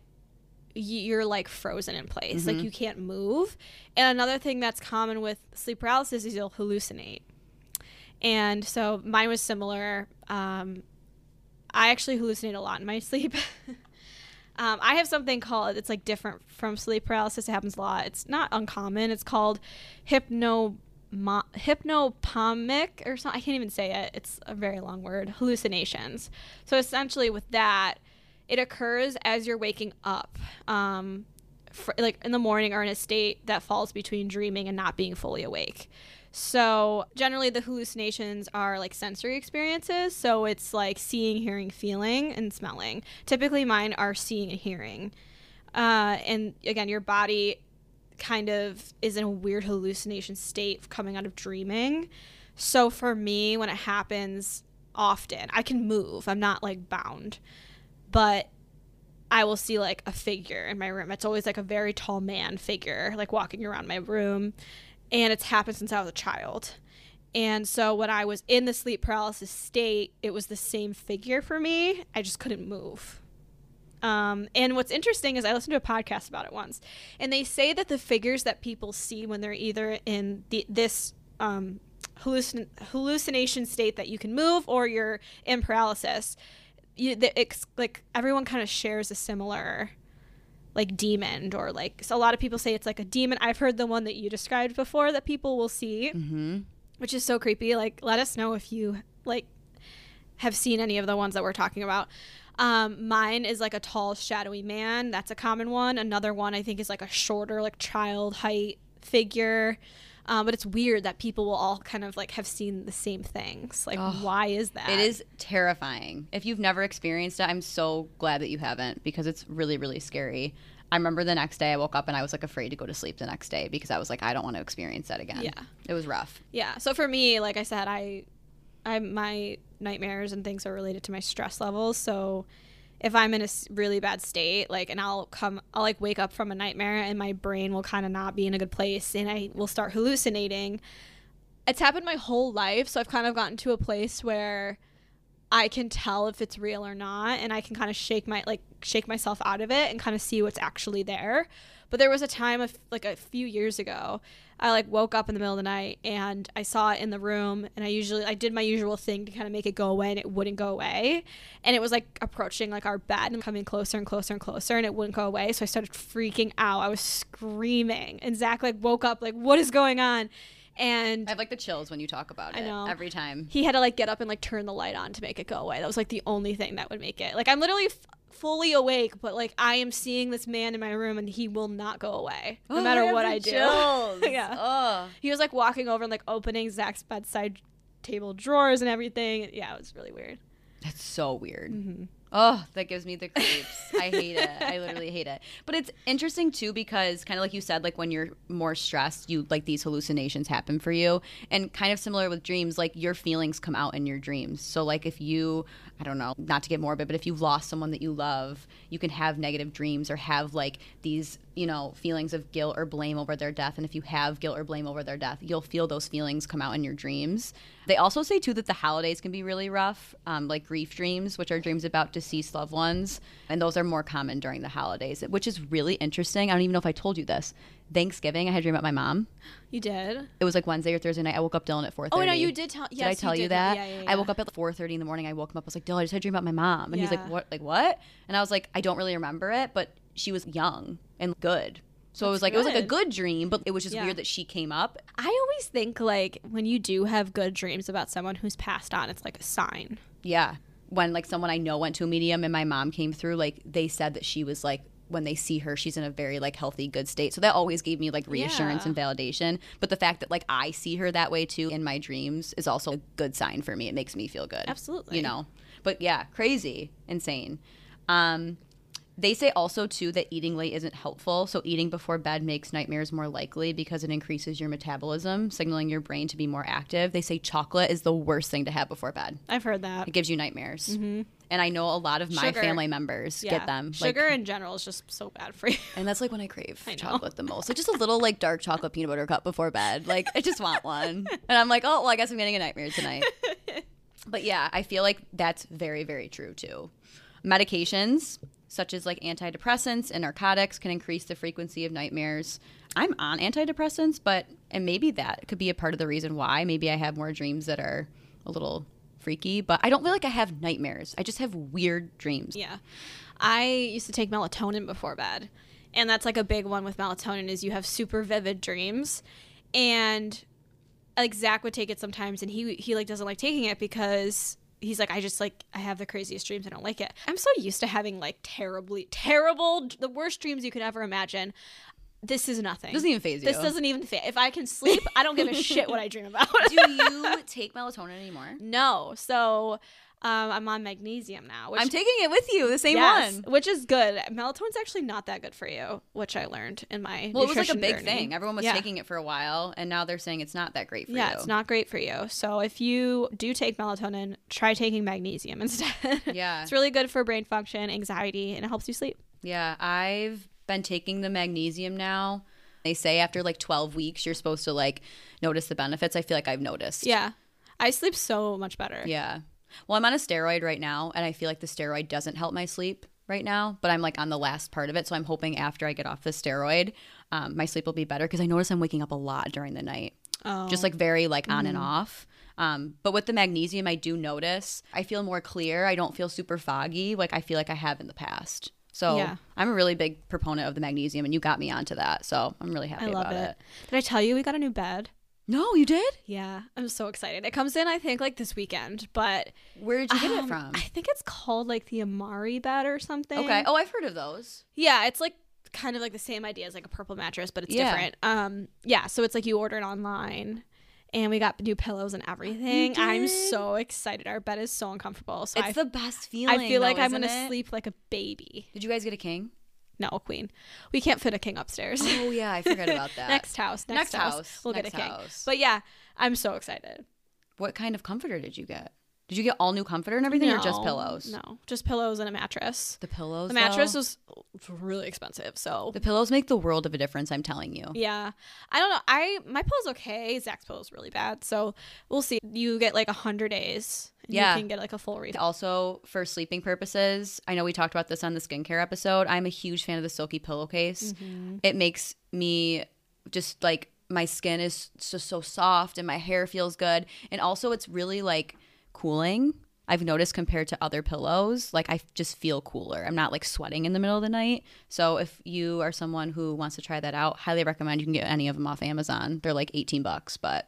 you're like frozen in place, like you can't move. And another thing that's common with sleep paralysis is you'll hallucinate. And so mine was similar. Um, I actually hallucinate a lot in my sleep. um, I have something called it's like different from sleep paralysis. It happens a lot. It's not uncommon. It's called hypno mo- hypnopomic or something. I can't even say it. It's a very long word. Hallucinations. So essentially, with that, it occurs as you're waking up. Um, like in the morning or in a state that falls between dreaming and not being fully awake. So, generally, the hallucinations are like sensory experiences. So, it's like seeing, hearing, feeling, and smelling. Typically, mine are seeing and hearing. Uh, and again, your body kind of is in a weird hallucination state coming out of dreaming. So, for me, when it happens often, I can move, I'm not like bound, but I will see like a figure in my room. It's always like a very tall man figure, like walking around my room. And it's happened since I was a child. And so when I was in the sleep paralysis state, it was the same figure for me. I just couldn't move. Um, and what's interesting is I listened to a podcast about it once, and they say that the figures that people see when they're either in the, this um, hallucin- hallucination state that you can move or you're in paralysis, you, the, it's like everyone kind of shares a similar like demon or like so a lot of people say it's like a demon. I've heard the one that you described before that people will see Mm-hmm. which is so creepy. Like let us know if you like have seen any of the ones that we're talking about. Um, mine is like a tall shadowy man. That's a common one. Another one i think is like a shorter like child height figure um, but it's weird that people will all kind of like have seen the same things like Ugh. why is that It is terrifying. If you've never experienced it, I'm so glad that you haven't because it's really, really scary. I remember the next day I woke up and I was like afraid to go to sleep the next day because I was like, I don't want to experience that again. Yeah. It was rough. Yeah. So for me, like I said, I, I my nightmares and things are related to my stress levels. So if I'm in a really bad state, like, and I'll come, I'll like wake up from a nightmare and my brain will kind of not be in a good place and I will start hallucinating. It's happened my whole life. So I've kind of gotten to a place where I can tell if it's real or not and I can kind of shake my like shake myself out of it and kind of see what's actually there. But there was a time of like a few years ago, I like woke up in the middle of the night and I saw it in the room and I usually I did my usual thing to kind of make it go away and it wouldn't go away. And it was like approaching like our bed and coming closer and closer and closer and it wouldn't go away. So I started freaking out. I was screaming. And Zach like woke up like what is going on? And I have like the chills when you talk about I it know. every time. he had to like get up and like turn the light on to make it go away. That was like the only thing that would make it. Like I'm literally f- fully awake, but like I am seeing this man in my room and he will not go away no matter what I do. Yeah. Oh. He was like walking over and like opening Zach's bedside table drawers and everything. Yeah, it was really weird. That's so weird. Mm-hmm. Oh, that gives me the creeps. I hate it. I literally hate it. But it's interesting too because kind of like you said, like when you're more stressed, you like these hallucinations happen for you. And kind of similar with dreams, like your feelings come out in your dreams. So like if you I don't know, not to get morbid, but if you've lost someone that you love, you can have negative dreams or have like these, you know, feelings of guilt or blame over their death. And if you have guilt or blame over their death, you'll feel those feelings come out in your dreams. They also say too that the holidays can be really rough, um, like grief dreams, which are dreams about deceased loved ones, and those are more common during the holidays, which is really interesting. I don't even know if I told you this. Thanksgiving, I had a dream about my mom. You did? It was like Wednesday or Thursday night. I woke up Dylan at four thirty. Oh no, you did tell. Yes, did I tell you, did that? Yeah, yeah, yeah. I woke up at four thirty in the morning. I woke him up. I was like, Dylan, I just had a dream about my mom, and he's like, what? Like what? And I was like, I don't really remember it, but she was young and good. So it was That's like it was like a good. good dream, but it was just Yeah. weird that she came up. I always think like when you do have good dreams about someone who's passed on, it's like a sign. Yeah. When like someone I know went to a medium and my mom came through, like they said that she was like when they see her, she's in a very like healthy, good state. So that always gave me like reassurance Yeah. and validation. But the fact that like I see her that way too in my dreams is also a good sign for me. It makes me feel good. Absolutely. You know. But yeah, crazy, insane. Um they say also too that eating late isn't helpful. So eating before bed makes nightmares more likely because it increases your metabolism, signaling your brain to be more active. They say chocolate is the worst thing to have before bed. I've heard that. It gives you nightmares. Mm-hmm. And I know a lot of my Sugar. family members Yeah. get them. like- Sugar in general is just so bad for you. and that's like when I crave I know. chocolate the most. Like just a little like dark chocolate peanut butter cup before bed. Like I just want one. And I'm like, oh well, I guess I'm getting a nightmare tonight. but yeah, I feel like that's very, very true too. Medications such as like antidepressants and narcotics can increase the frequency of nightmares. I'm on antidepressants, but and maybe that could be a part of the reason why. Maybe I have more dreams that are a little freaky, but I don't feel like I have nightmares. I just have weird dreams. Yeah. I used to take melatonin before bed. And that's like a big one with melatonin is you have super vivid dreams. And like Zach would take it sometimes and he he like doesn't like taking it because he's like I just like I have the craziest dreams I don't like it. I'm so used to having like terribly terrible the worst dreams you could ever imagine. This is nothing. Doesn't even phase you. This doesn't even fit. If I can sleep, I don't give a shit what I dream about. Do you take melatonin anymore? no. So um, I'm on magnesium now. Which I'm taking it with you, the same Yes, one. which is good. Melatonin's actually not that good for you, which I learned in my Well, it was like a big journey. thing. Everyone was yeah. taking it for a while, and now they're saying it's not that great for Yeah, you. it's not great for you. So if you do take melatonin, try taking magnesium instead. Yeah. it's really good for brain function, anxiety, and it helps you sleep. Yeah, I've been taking the magnesium now. They say after like 12 weeks, you're supposed to like notice the benefits. I feel like I've noticed. Yeah, I sleep so much better. Yeah. Well, I'm on a steroid right now, and I feel like the steroid doesn't help my sleep right now, but I'm like on the last part of it. So I'm hoping after I get off the steroid, um, my sleep will be better because I notice I'm waking up a lot during the night. Oh. just like very like on and off. Um, but with the magnesium, I do notice I feel more clear. I don't feel super foggy like I feel like I have in the past. So Yeah. I'm a really big proponent of the magnesium, and you got me onto that. So I'm really happy I love about it. it. Did I tell you we got a new bed? No, you did. Yeah, I'm so excited. It comes in, I think, like this weekend, but Where did you get it um, from? I think it's called like the Amari bed or something. Okay. Oh, I've heard of those. Yeah, it's like kind of like the same idea as like a purple mattress, but it's Yeah. different. Um, yeah, so it's like you order it online, and we got new pillows and everything. I'm so excited. Our bed is so uncomfortable, so It's I, the best feeling. I feel like though, I'm gonna it? sleep like a baby. Did you guys get a king? No, a queen. We can't fit a king upstairs. Oh yeah, I forgot about that. next house, next, Next house, house, we'll next get a king. house. But yeah, I'm so excited. What kind of comforter did you get? Did you get all new comforter and everything, or just pillows? No, just pillows and a mattress. The pillows. The mattress though? was really expensive, so The pillows make the world of a difference. I'm telling you. Yeah. I don't know. I my pillow's okay. Zach's pillow's really bad. So we'll see. You get like a hundred days. Yeah. You can get like a full refund. Also, for sleeping purposes, I know we talked about this on the skincare episode. I'm a huge fan of the silky pillowcase. Mm-hmm. It makes me just like my skin is just so soft and my hair feels good. And also, it's really like cooling. I've noticed compared to other pillows, like I just feel cooler. I'm not like sweating in the middle of the night. So if you are someone who wants to try that out, highly recommend you can get any of them off Amazon. They're like 18 bucks, but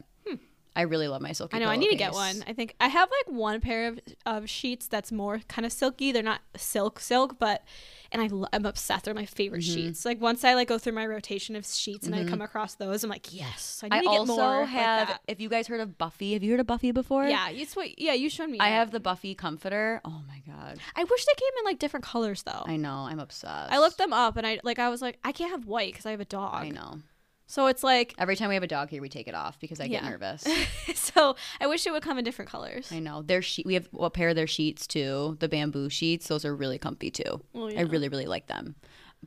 I really love my silky I know. I need to get one. I think I have like one pair of, of sheets that's more kind of silky. They're not silk silk, but and I lo- I'm obsessed. They're my favorite Mm-hmm. sheets. Like once I like go through my rotation of sheets and I come across those, I'm like, yes. I need I to get also more. like have. that. if you guys heard of Buffy, have you heard of Buffy before? yeah, you sweet. Yeah, you showed me. I it. have the Buffy comforter. Oh my god, god. I wish they came in like different colors though. I know. I'm obsessed. I looked them up and I like I was like I can't have white because I have a dog. I know. So it's like Every time we have a dog here, we take it off because I get nervous. so I wish it would come in different colors. I know. Their sheet. We have a pair of their sheets too. The bamboo sheets. Those are really comfy too. Well, I really, really like them.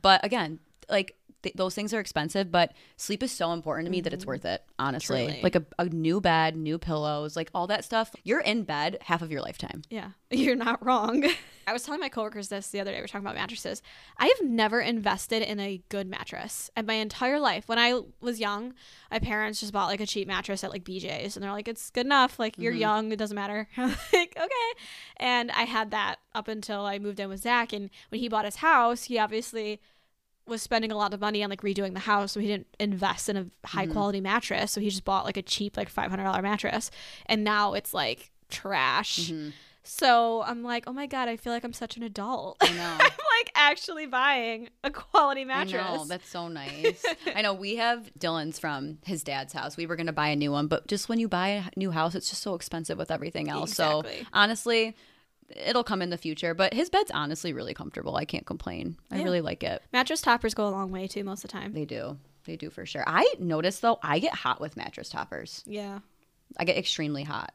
But again, like th- those things are expensive, but sleep is so important to me that it's worth it. Honestly, Mm-hmm. Truly. like a, a new bed, new pillows, like all that stuff. You're in bed half of your lifetime. Yeah, you're not wrong. I was telling my coworkers this the other day. We were talking about mattresses. I have never invested in a good mattress in my entire life. When I was young, my parents just bought like a cheap mattress at like BJ's, and they're like, "It's good enough. Like you're young, it doesn't matter." Like, okay. And I had that up until I moved in with Zach, and when he bought his house, he obviously was spending a lot of money on like redoing the house, so he didn't invest in a high mm-hmm. quality mattress. So he just bought like a cheap like five hundred dollar mattress, and now it's like trash. Mm-hmm. So I'm like, oh my god, I feel like I'm such an adult. I know. I'm like actually buying a quality mattress. I know. That's so nice. I know. We have Dylan's from his dad's house. We were going to buy a new one, but just when you buy a new house, it's just so expensive with everything else. Exactly. So honestly, it'll come in the future. But his bed's honestly really comfortable. I can't complain. I really like it. Mattress toppers go a long way too most of the time. They do. They do for sure. I notice though, I get hot with mattress toppers. Yeah. I get extremely hot.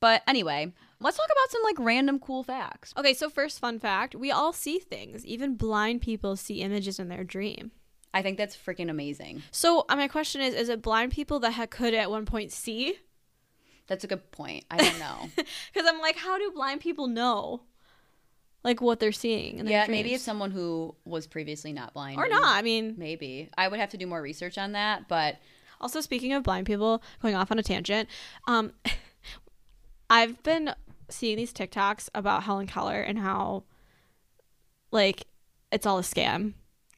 But anyway, let's talk about some like random cool facts. Okay, so first fun fact, we all see things. Even blind people see images in their dream. I think that's freaking amazing. So uh, my question is, is it blind people that ha- could at one point see? That's a good point. I don't know. Because I'm like, how do blind people know, like what they're seeing? In yeah, maybe it's someone who was previously not blind. or not. I mean, Maybe. I would have to do more research on that, but Also, speaking of blind people, going off on a tangent, um, I've been seeing these TikToks about Helen Keller and how, like, it's all a scam,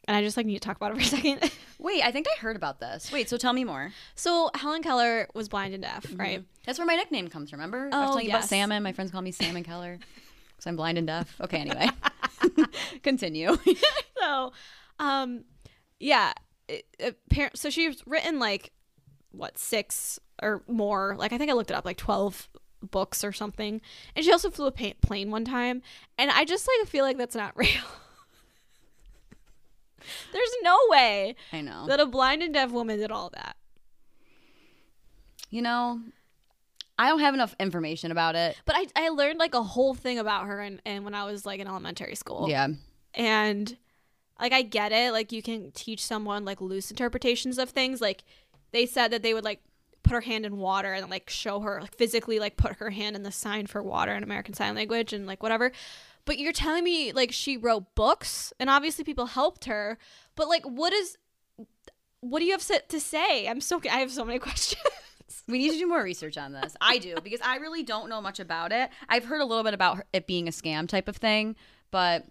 and I just like need to talk about it for a second. wait, I think I heard about this. Wait, so tell me more. so Helen Keller was blind and deaf, right? That's where my nickname comes from. Remember? I was Oh, telling you about salmon. My friends call me Salmon Keller because I'm blind and deaf. Okay, anyway. Continue. So, um, yeah, it, appar- so she's written like what six or more? Like I think I looked it up, like twelve books or something. And she also flew a pa- plane one time, and I just like feel like that's not real. There's no way I know. that a blind and deaf woman did all that. You know, I don't have enough information about it. But I, I learned like a whole thing about her and, and when I was like in elementary school. Yeah. and like I get it. Like you can teach someone like loose interpretations of things. Like they said that they would like put her hand in water and like show her like physically like put her hand in the sign for water in American Sign Language and like whatever. But you're telling me like she wrote books and obviously people helped her. But like what is what do you have to say? I'm so I have so many questions. We need to do more research on this. I do because I really don't know much about it. I've heard a little bit about it being a scam type of thing, but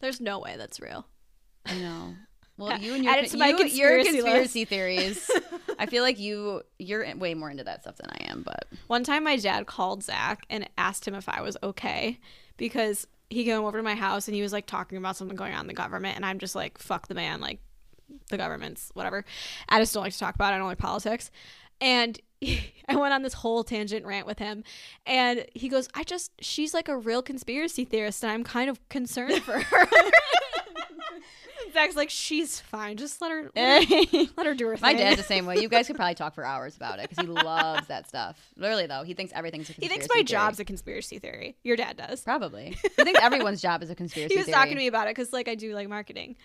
There's no way that's real. I know. Well, you and your Add to my you, your conspiracy conspiracy theories. I feel like you you're way more into that stuff than I am, but One time my dad called Zach and asked him if I was okay because he came over to my house and he was like talking about something going on in the government and I'm just like, fuck the man, like the government's whatever. I just don't like to talk about it. I don't like politics. And I went on this whole tangent rant with him and he goes, I just she's like a real conspiracy theorist and I'm kind of concerned for her. Zach's like, she's fine. Just let her let her, let her do her my thing. dad's the same way. You guys could probably talk for hours about it because he loves that stuff. Literally though, he thinks everything's a conspiracy theory. he thinks my theory. job's a conspiracy theory. Your dad does. probably. He thinks everyone's job is a conspiracy he was theory. talking to me about it because like I do like marketing,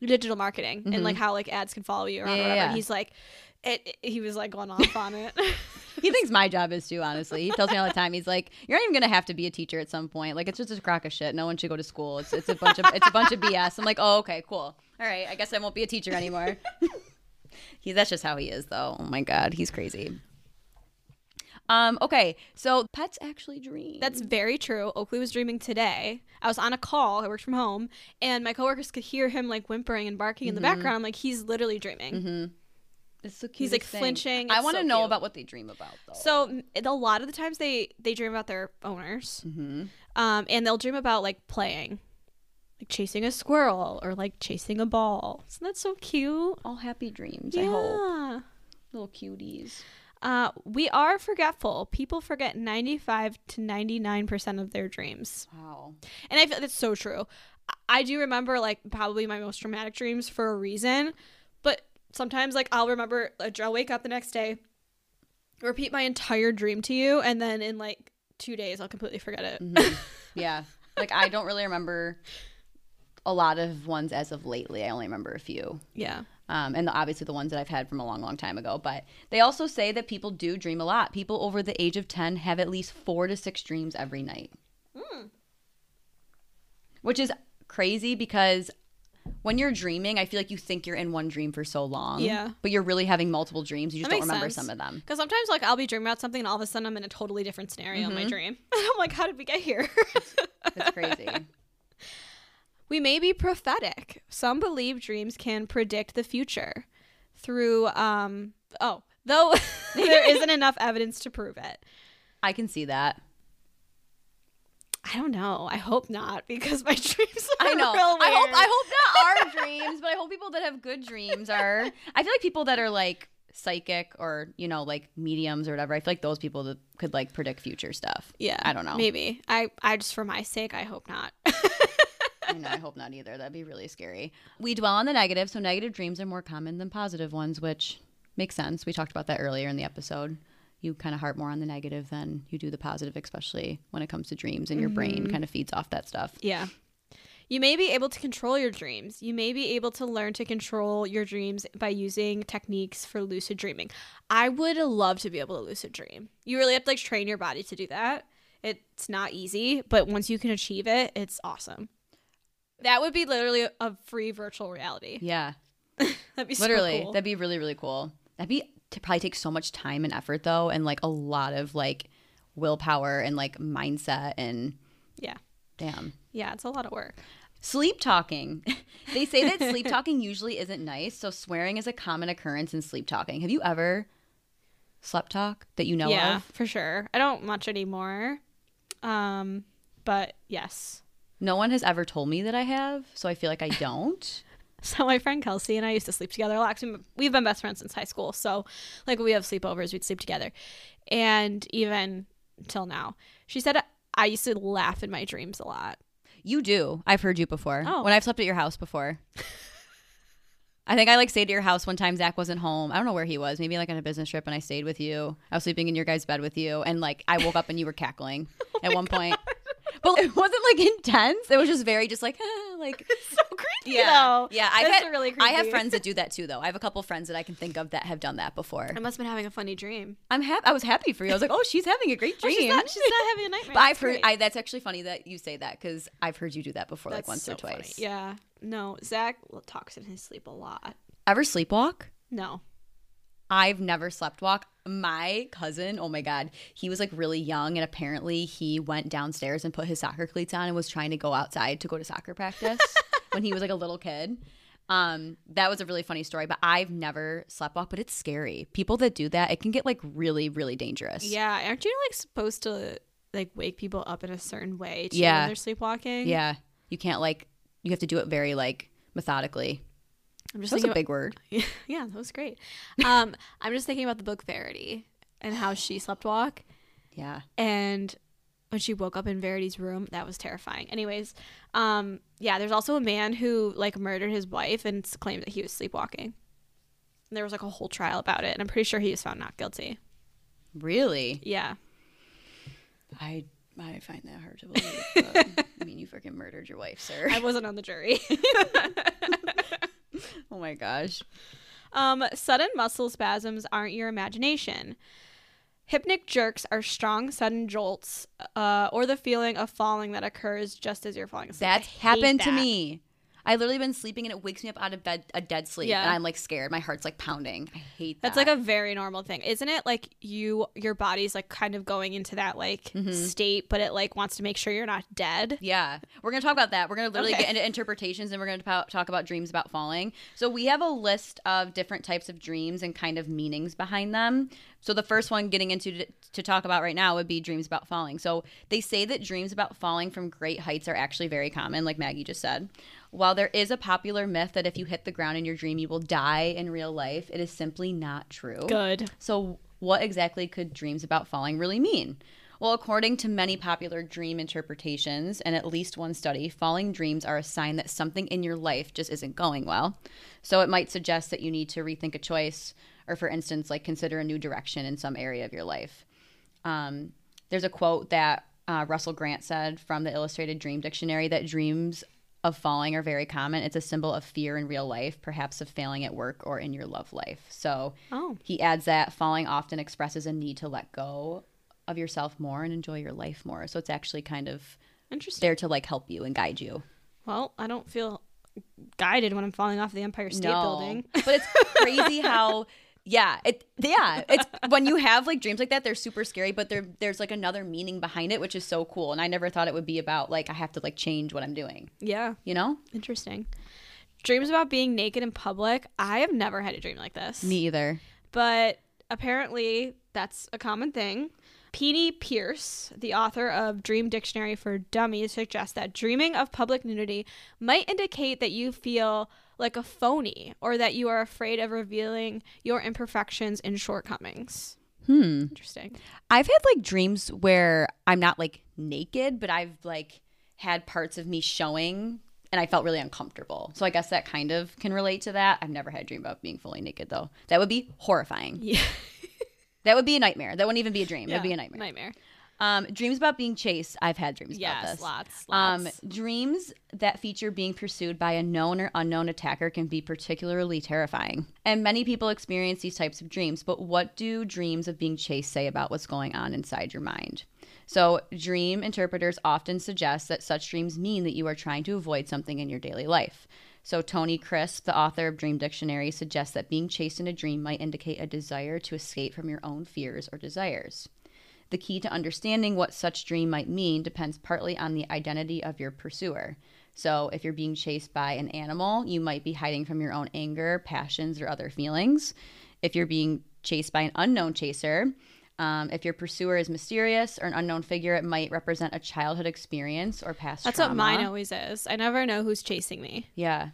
digital marketing, and like how like ads can follow you around. Mm-hmm. Yeah, or whatever. yeah. And he's like, it, it- He was like going off on it. He thinks my job is too, honestly. He tells me all the time. He's like, You're not even gonna have to be a teacher at some point. Like it's just a crock of shit. No one should go to school. It's it's a bunch of it's a bunch of BS. I'm like, Oh, okay, cool. All right, I guess I won't be a teacher anymore. he that's just how he is though. Oh my god, he's crazy. Um, okay, so pets actually dream. That's very true. Oakley was dreaming today. I was on a call. I worked from home, and my coworkers could hear him like whimpering and barking in the Mm-hmm. background. I'm like, he's literally dreaming. It's the he's, like, thing. flinching. I want to so know cute. about what they dream about though. So a lot of the times they they dream about their owners, Mm-hmm. um, and they'll dream about like playing, like chasing a squirrel or like chasing a ball. Isn't that so cute? all happy dreams, I hope. Yeah. Little cuties. Uh, we are forgetful. People forget 95 to 99% of their dreams. Wow. And I feel that's so true. I- do remember like probably my most traumatic dreams for a reason, sometimes like I'll remember like, I'll wake up the next day, repeat my entire dream to you, and then in like two days I'll completely forget it. Mhm. yeah. Like I don't really remember a lot of ones as of lately. I only remember a few. Yeah. Um, and the, obviously the ones that I've had from a long, long time ago. But they also say that people do dream a lot. People over the age of 10 have at least four to six dreams every night. Which is crazy because when you're dreaming, I feel like you think you're in one dream for so long. Yeah. But you're really having multiple dreams. You just don't remember sense. some of them. Because sometimes like I'll be dreaming about something and all of a sudden I'm in a totally different scenario in my dream. I'm like, how did we get here? It's crazy. We may be prophetic. Some believe dreams can predict the future through um oh, though there isn't enough evidence to prove it. I can see that. I don't know. I hope not because my dreams are I know. real I hope. I hope not our dreams, but I hope people that have good dreams are. I feel like people that are like psychic or you know like mediums or whatever. I feel like those people that could like predict future stuff. Yeah. I don't know. Maybe. I I just for my sake I hope not. I know. I hope not either. That'd be really scary. We dwell on the negative, so negative dreams are more common than positive ones, which makes sense. We talked about that earlier in the episode. You kind of harp more on the negative than you do the positive, especially when it comes to dreams, and your brain mm-hmm. kind of feeds off that stuff. Yeah. You may be able to control your dreams. You may be able to learn to control your dreams by using techniques for lucid dreaming. I would love to be able to lucid dream. You really have to like train your body to do that. It's not easy, but once you can achieve it, it's awesome. That would be literally a free virtual reality. Yeah, That'd be so literally, cool. that'd be really really cool. That'd be to probably take so much time and effort though, and like a lot of like willpower and like mindset and yeah. damn. Yeah, it's a lot of work. Sleep talking. they say that sleep talking usually isn't nice, so swearing is a common occurrence in sleep talking. Have you ever slept talk that you know yeah, of? for sure. I don't much anymore. Um, but yes. No one has ever told me that I have, so I feel like I don't. So my friend Kelsey and I used to sleep together a lot. We've been best friends since high school. So like we have sleepovers, we'd sleep together. And even till now, she said I used to laugh in my dreams a lot. you do. I've heard you before. Oh. When I've slept at your house before. I think I like stayed at your house one time. Zach wasn't home. I don't know where he was. Maybe like on a business trip, and I stayed with you. I was sleeping in your guys' bed with you, and like I woke up and you were cackling oh at one point. But it wasn't like intense. It was just very just like like it's so creepy yeah though. yeah. I've That's had, really I have friends that do that too, though. I have a couple friends that I can think of that have done that before. I must have been having a funny dream. I'm happy. I was happy for you. I was like, oh, she's having a great Oh, dream. she's, not, she's not having a nightmare. but I've heard. I, that's actually funny that you say that because I've heard you do that before, like That's once or so funny. twice. Yeah. No, Zach talks in his sleep a lot. Ever sleepwalk? No. I've never slept walk. My cousin, oh my god, he was like really young, and apparently he went downstairs and put his soccer cleats on and was trying to go outside to go to soccer practice when he was like a little kid. Um, that was a really funny story, but I've never slept walk, but it's scary. People that do that, it can get like really, really dangerous. Yeah. Aren't you like supposed to like wake people up in a certain way too Yeah. when they're sleepwalking? Yeah. You can't like you have to do it very like methodically. I'm just That's a big word. yeah, that was great. Um, I'm just thinking about the book Verity and how she slept walk. Yeah. and when she woke up in Verity's room, that was terrifying. Anyways, um, yeah, there's also a man who like murdered his wife and claimed that he was sleepwalking. And there was like a whole trial about it, and I'm pretty sure he was found not guilty. Really? Yeah, I I find that hard to believe. But, I mean, you freaking murdered your wife, sir. I wasn't on the jury. oh my gosh. um, sudden muscle spasms aren't your imagination. Hypnic jerks are strong, sudden jolts, uh, or the feeling of falling that occurs just as you're falling asleep. That's happened to me. I literally been sleeping and it wakes me up out of bed a dead sleep Yeah. and I'm like scared. My heart's like pounding. I hate that. That's like a very normal thing, isn't it? Like you, your body's like kind of going into that like Mm-hmm. state, but it like wants to make sure you're not dead. Yeah, we're gonna talk about that. We're gonna literally Okay. get into interpretations, and we're gonna talk about dreams about falling. So we have a list of different types of dreams and kind of meanings behind them. So the first one, getting into to, to talk about right now, would be dreams about falling. So they say that dreams about falling from great heights are actually very common, like Maggie just said. While there is a popular myth that if you hit the ground in your dream you will die in real life, it is simply not true. Good. So what exactly could dreams about falling really mean? Well, according to many popular dream interpretations and at least one study, falling dreams are a sign that something in your life just isn't going well. So it might suggest that you need to rethink a choice or, for instance, like consider a new direction in some area of your life. Um, there's a quote that uh, Russell Grant said from the Illustrated Dream Dictionary that dreams of falling are very common. It's a symbol of fear in real life, perhaps of failing at work or in your love life. So Oh. he adds that falling often expresses a need to let go of yourself more and enjoy your life more. So it's actually kind of Interesting. there to like help you and guide you. Well, I don't feel guided when I'm falling off the Empire State Building. but it's crazy how yeah, it yeah, it's when you have like dreams like that, they're super scary, but there there's like another meaning behind it, which is so cool. And I never thought it would be about like I have to like change what I'm doing. Yeah. You know? Interesting. Dreams about being naked in public. I have never had a dream like this. Me either. But apparently that's a common thing. Penney Peirce, the author of Dream Dictionary for Dummies, suggests that dreaming of public nudity might indicate that you feel like a phony or that you are afraid of revealing your imperfections and shortcomings. Hmm. Interesting. I've had like dreams where I'm not like naked, but I've like had parts of me showing and I felt really uncomfortable. So I guess that kind of can relate to that. I've never had a dream about being fully naked though. That would be horrifying. Yeah. That would be a nightmare. That wouldn't even be a dream. It would be a nightmare. Nightmare. Um, dreams about being chased. I've had dreams about Yes, this. lots. Um, lots. dreams that feature being pursued by a known or unknown attacker can be particularly terrifying. And many people experience these types of dreams, but what do dreams of being chased say about what's going on inside your mind? So, dream interpreters often suggest that such dreams mean that you are trying to avoid something in your daily life. So, Tony Crisp, the author of Dream Dictionary, suggests that being chased in a dream might indicate a desire to escape from your own fears or desires. The key to understanding what such dream might mean depends partly on the identity of your pursuer. So, if you're being chased by an animal, you might be hiding from your own anger, passions, or other feelings. If you're being chased by an unknown chaser, um, if your pursuer is mysterious or an unknown figure, it might represent a childhood experience or past That's trauma. what mine always is. I never know who's chasing me. Yeah.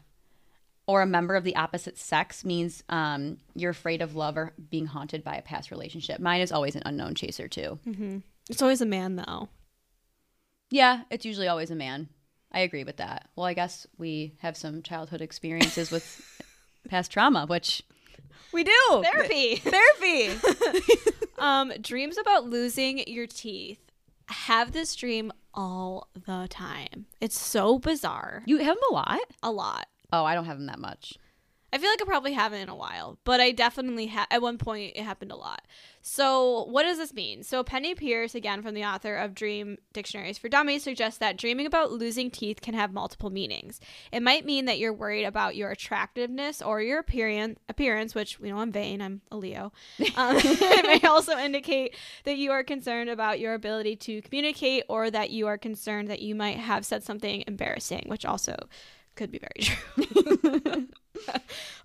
Or a member of the opposite sex means um, you're afraid of love or being haunted by a past relationship. Mine is always an unknown chaser, too. It's always a man, though. Yeah, it's usually always a man. I agree with that. Well, I guess we have some childhood experiences with past trauma, which we do. Therapy. Therapy. um, dreams about losing your teeth. I have this dream all the time. It's so bizarre. you have them a lot? A lot. Oh, I don't have them that much. I feel like I probably haven't in a while, but I definitely ha- at one point it happened a lot. So, what does this mean? So, Penney Peirce, again from the author of Dream Dictionaries for Dummies, suggests that dreaming about losing teeth can have multiple meanings. It might mean that you're worried about your attractiveness or your appearance, appearance, which we know I'm vain. I'm a Leo. Um, it may also indicate that you are concerned about your ability to communicate, or that you are concerned that you might have said something embarrassing, which also could be very true.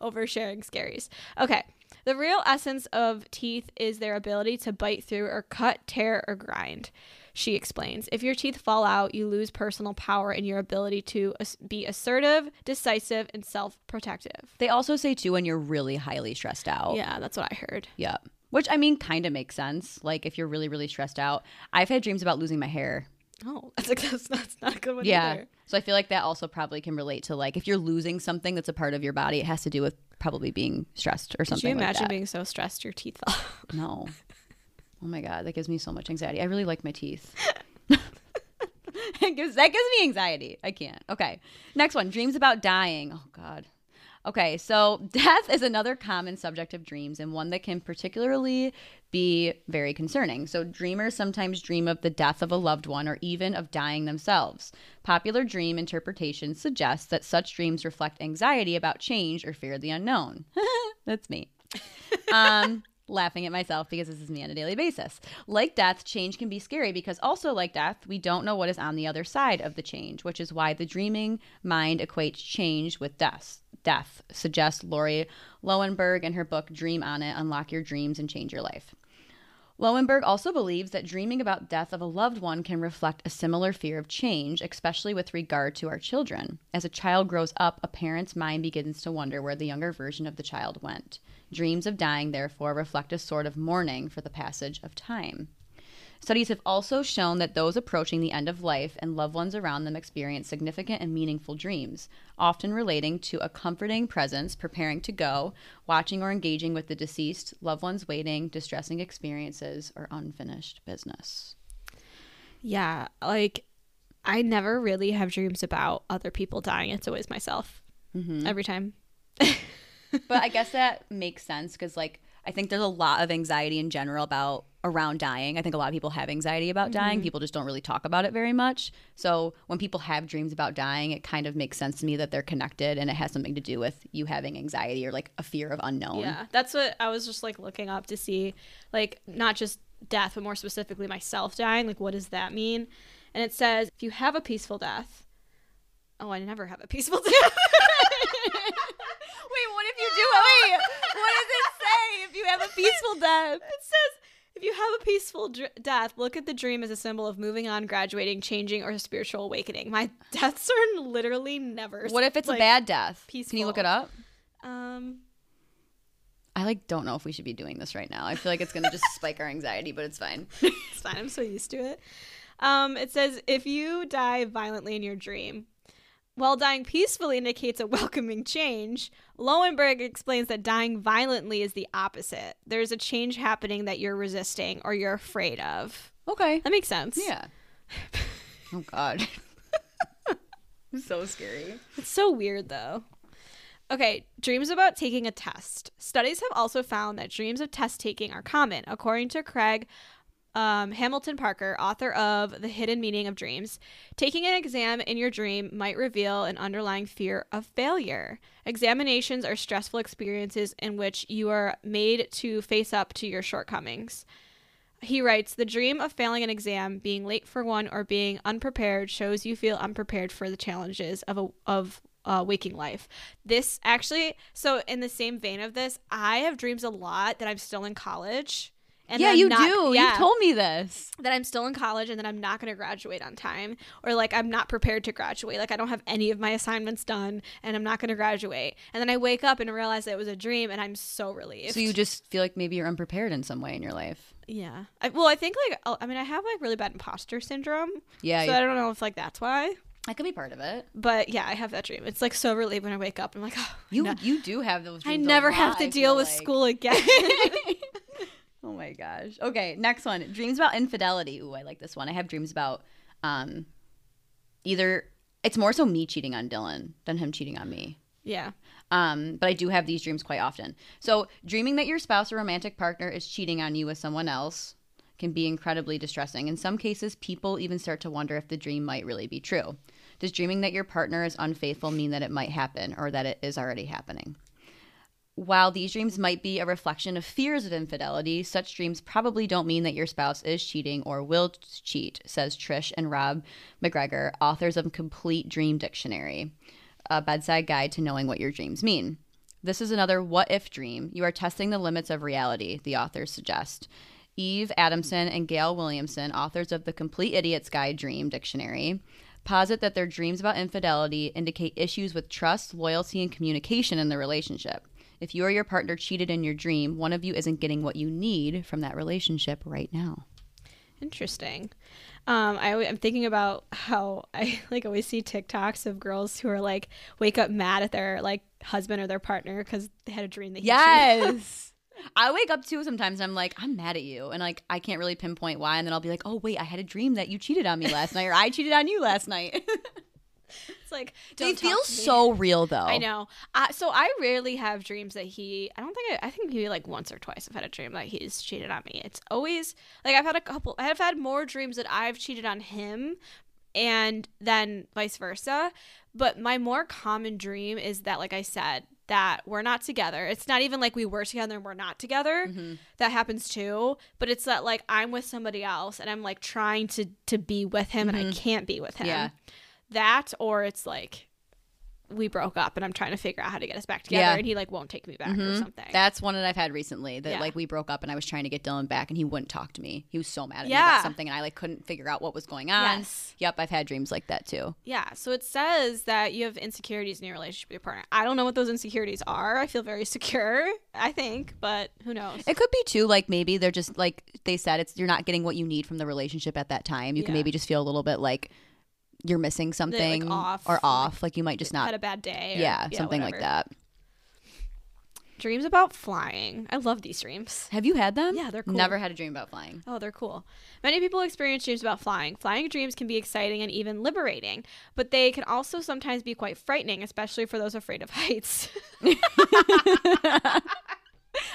Oversharing scaries. Okay. The real essence of teeth is their ability to bite through or cut, tear, or grind. She explains. If your teeth fall out, you lose personal power and your ability to be assertive, decisive, and self protective. They also say, too, when you're really highly stressed out. Yeah, that's what I heard. Yeah. Which, I mean, kind of makes sense. Like, if you're really, really stressed out. I've had dreams about losing my hair. Oh, that's, like, that's, that's not a good one Yeah. either. So I feel like that also probably can relate to, like, if you're losing something that's a part of your body, it has to do with probably being stressed or Could something you like imagine that. being so stressed your teeth fall out? No. Oh my god, that gives me so much anxiety. I really like my teeth. gives, that gives me anxiety. I can't. Okay. Next one dreams about dying. Oh god. Okay, so death is another common subject of dreams and one that can particularly be very concerning. So, dreamers sometimes dream of the death of a loved one or even of dying themselves. Popular dream interpretation suggests that such dreams reflect anxiety about change or fear of the unknown. That's me. Um, laughing at myself because this is me on a daily basis. Like death, change can be scary because also like death, we don't know what is on the other side of the change, which is why the dreaming mind equates change with death. Death suggests Lauri Loewenberg in her book Dream on It: Unlock Your Dreams and Change Your Life. Loewenberg also believes that dreaming about death of a loved one can reflect a similar fear of change, especially with regard to our children. As a child grows up, a parent's mind begins to wonder where the younger version of the child went. Dreams of dying, therefore, reflect a sort of mourning for the passage of time. Studies have also shown that those approaching the end of life and loved ones around them experience significant and meaningful dreams, often relating to a comforting presence preparing to go, watching or engaging with the deceased, loved ones waiting, distressing experiences, or unfinished business. Yeah, like I never really have dreams about other people dying. It's always myself mm-hmm. every time. but I guess that makes sense because, like, I think there's a lot of anxiety in general about around dying. I think a lot of people have anxiety about mm-hmm. dying. People just don't really talk about it very much. So when people have dreams about dying, it kind of makes sense to me that they're connected and it has something to do with you having anxiety or like a fear of unknown. Yeah, that's what I was just like looking up to see, like not just death, but more specifically myself dying. Like, what does that mean? And it says if you have a peaceful death. Oh, I never have a peaceful death. Wait, what if you do? Wait, what does it say if you have a peaceful death? It says if you have a peaceful dr- death, look at the dream as a symbol of moving on, graduating, changing, or spiritual awakening. My deaths are literally never. What if it's like, a bad death? Can you look it up? Um, I like don't know if we should be doing this right now. I feel like it's gonna just spike our anxiety, but it's fine. it's fine. I'm so used to it. Um, it says if you die violently in your dream, while dying peacefully indicates a welcoming change, Loewenberg explains that dying violently is the opposite. There's a change happening that you're resisting or you're afraid of. Okay. That makes sense. Yeah. oh God. so scary. It's so weird though. Okay, dreams about taking a test. Studies have also found that dreams of test taking are common, according to Craig um, Hamilton Parker, author of The Hidden Meaning of Dreams. Taking an exam in your dream might reveal an underlying fear of failure. Examinations are stressful experiences in which you are made to face up to your shortcomings. He writes, The dream of failing an exam, being late for one, or being unprepared shows you feel unprepared for the challenges of a, of uh, waking life. This actually, so in the same vein of this, I have dreams a lot that I'm still in college. And yeah, you not- do. Yeah, You told me this. that I'm still in college and that I'm not going to graduate on time, or like I'm not prepared to graduate. Like I don't have any of my assignments done, and I'm not going to graduate. And then I wake up and realize that it was a dream, and I'm so relieved. So you just feel like maybe you're unprepared in some way in your life. Yeah. I, well, I think like I mean I have like really bad imposter syndrome. Yeah, So I don't know if like that's why. that could be part of it. But yeah, I have that dream. It's like so relieved when I wake up. I'm like, oh, You no- you do have those. I never have to deal with like. school again. Oh my gosh. Okay, next one. Dreams about infidelity. Ooh, I like this one. I have dreams about um either it's more so me cheating on Dylan than him cheating on me. yeah. Um, but I do have these dreams quite often. So, dreaming that your spouse or romantic partner is cheating on you with someone else can be incredibly distressing. In some cases, people even start to wonder if the dream might really be true. Does dreaming that your partner is unfaithful mean that it might happen or that it is already happening? While these dreams might be a reflection of fears of infidelity, such dreams probably don't mean that your spouse is cheating or will cheat, says Trish and Rob MacGregor, authors of Complete Dream Dictionary, a bedside guide to knowing what your dreams mean. This is another what if dream. You are testing the limits of reality, the authors suggest. Eve Adamson and Gayle Williamson, authors of the Complete Idiot's Guide Dream Dictionary, posit that their dreams about infidelity indicate issues with trust, loyalty, and communication in the relationship. If you or your partner cheated in your dream, one of you isn't getting what you need from that relationship right now. Interesting. Um, I, am thinking about how I like always see TikToks of girls who are like wake up mad at their like husband or their partner because they had a dream that he. Yes. I wake up too sometimes and I'm like, I'm mad at you. And like, I can't really pinpoint why. And then I'll be like, oh, wait, I had a dream that you cheated on me last night or I cheated on you last night. It's like they feel so real though. I know. Uh, so I rarely have dreams that he. I don't think. I, I think maybe like once or twice I've had a dream that he's cheated on me. It's always like I've had a couple. I've had more dreams that I've cheated on him, and then vice versa. But my more common dream is that, like I said, that we're not together. It's not even like we were together and we're not together. Mm-hmm. That happens too. But it's that like I'm with somebody else and I'm like trying to to be with him and I can't be with him. Mm-hmm. Yeah. That or it's like we broke up and I'm trying to figure out how to get us back together Yeah. and he like won't take me back or Mhm. something. That's one that I've had recently. That Yeah. like we broke up and I was trying to get Dylan back and he wouldn't talk to me. He was so mad at me about something and I like couldn't figure out what was going on. Yes. Yep, I've had dreams like that too. Yeah, so it says that you have insecurities in your relationship with your partner. I don't know what those insecurities are. I feel very secure, I think, but who knows? It could be too like maybe they're just like they said it's you're not getting what you need from the relationship at that time. You can maybe just feel a little bit like you're missing something off, or off. Like you might just not Had a bad day. or- yeah, something like that. Dreams about flying. I love these dreams. Have you had them? Yeah, they're cool. Never had a dream about flying. Oh, they're cool. Many people experience dreams about flying. Flying dreams can be exciting and even liberating, but they can also sometimes be quite frightening, especially for those afraid of heights.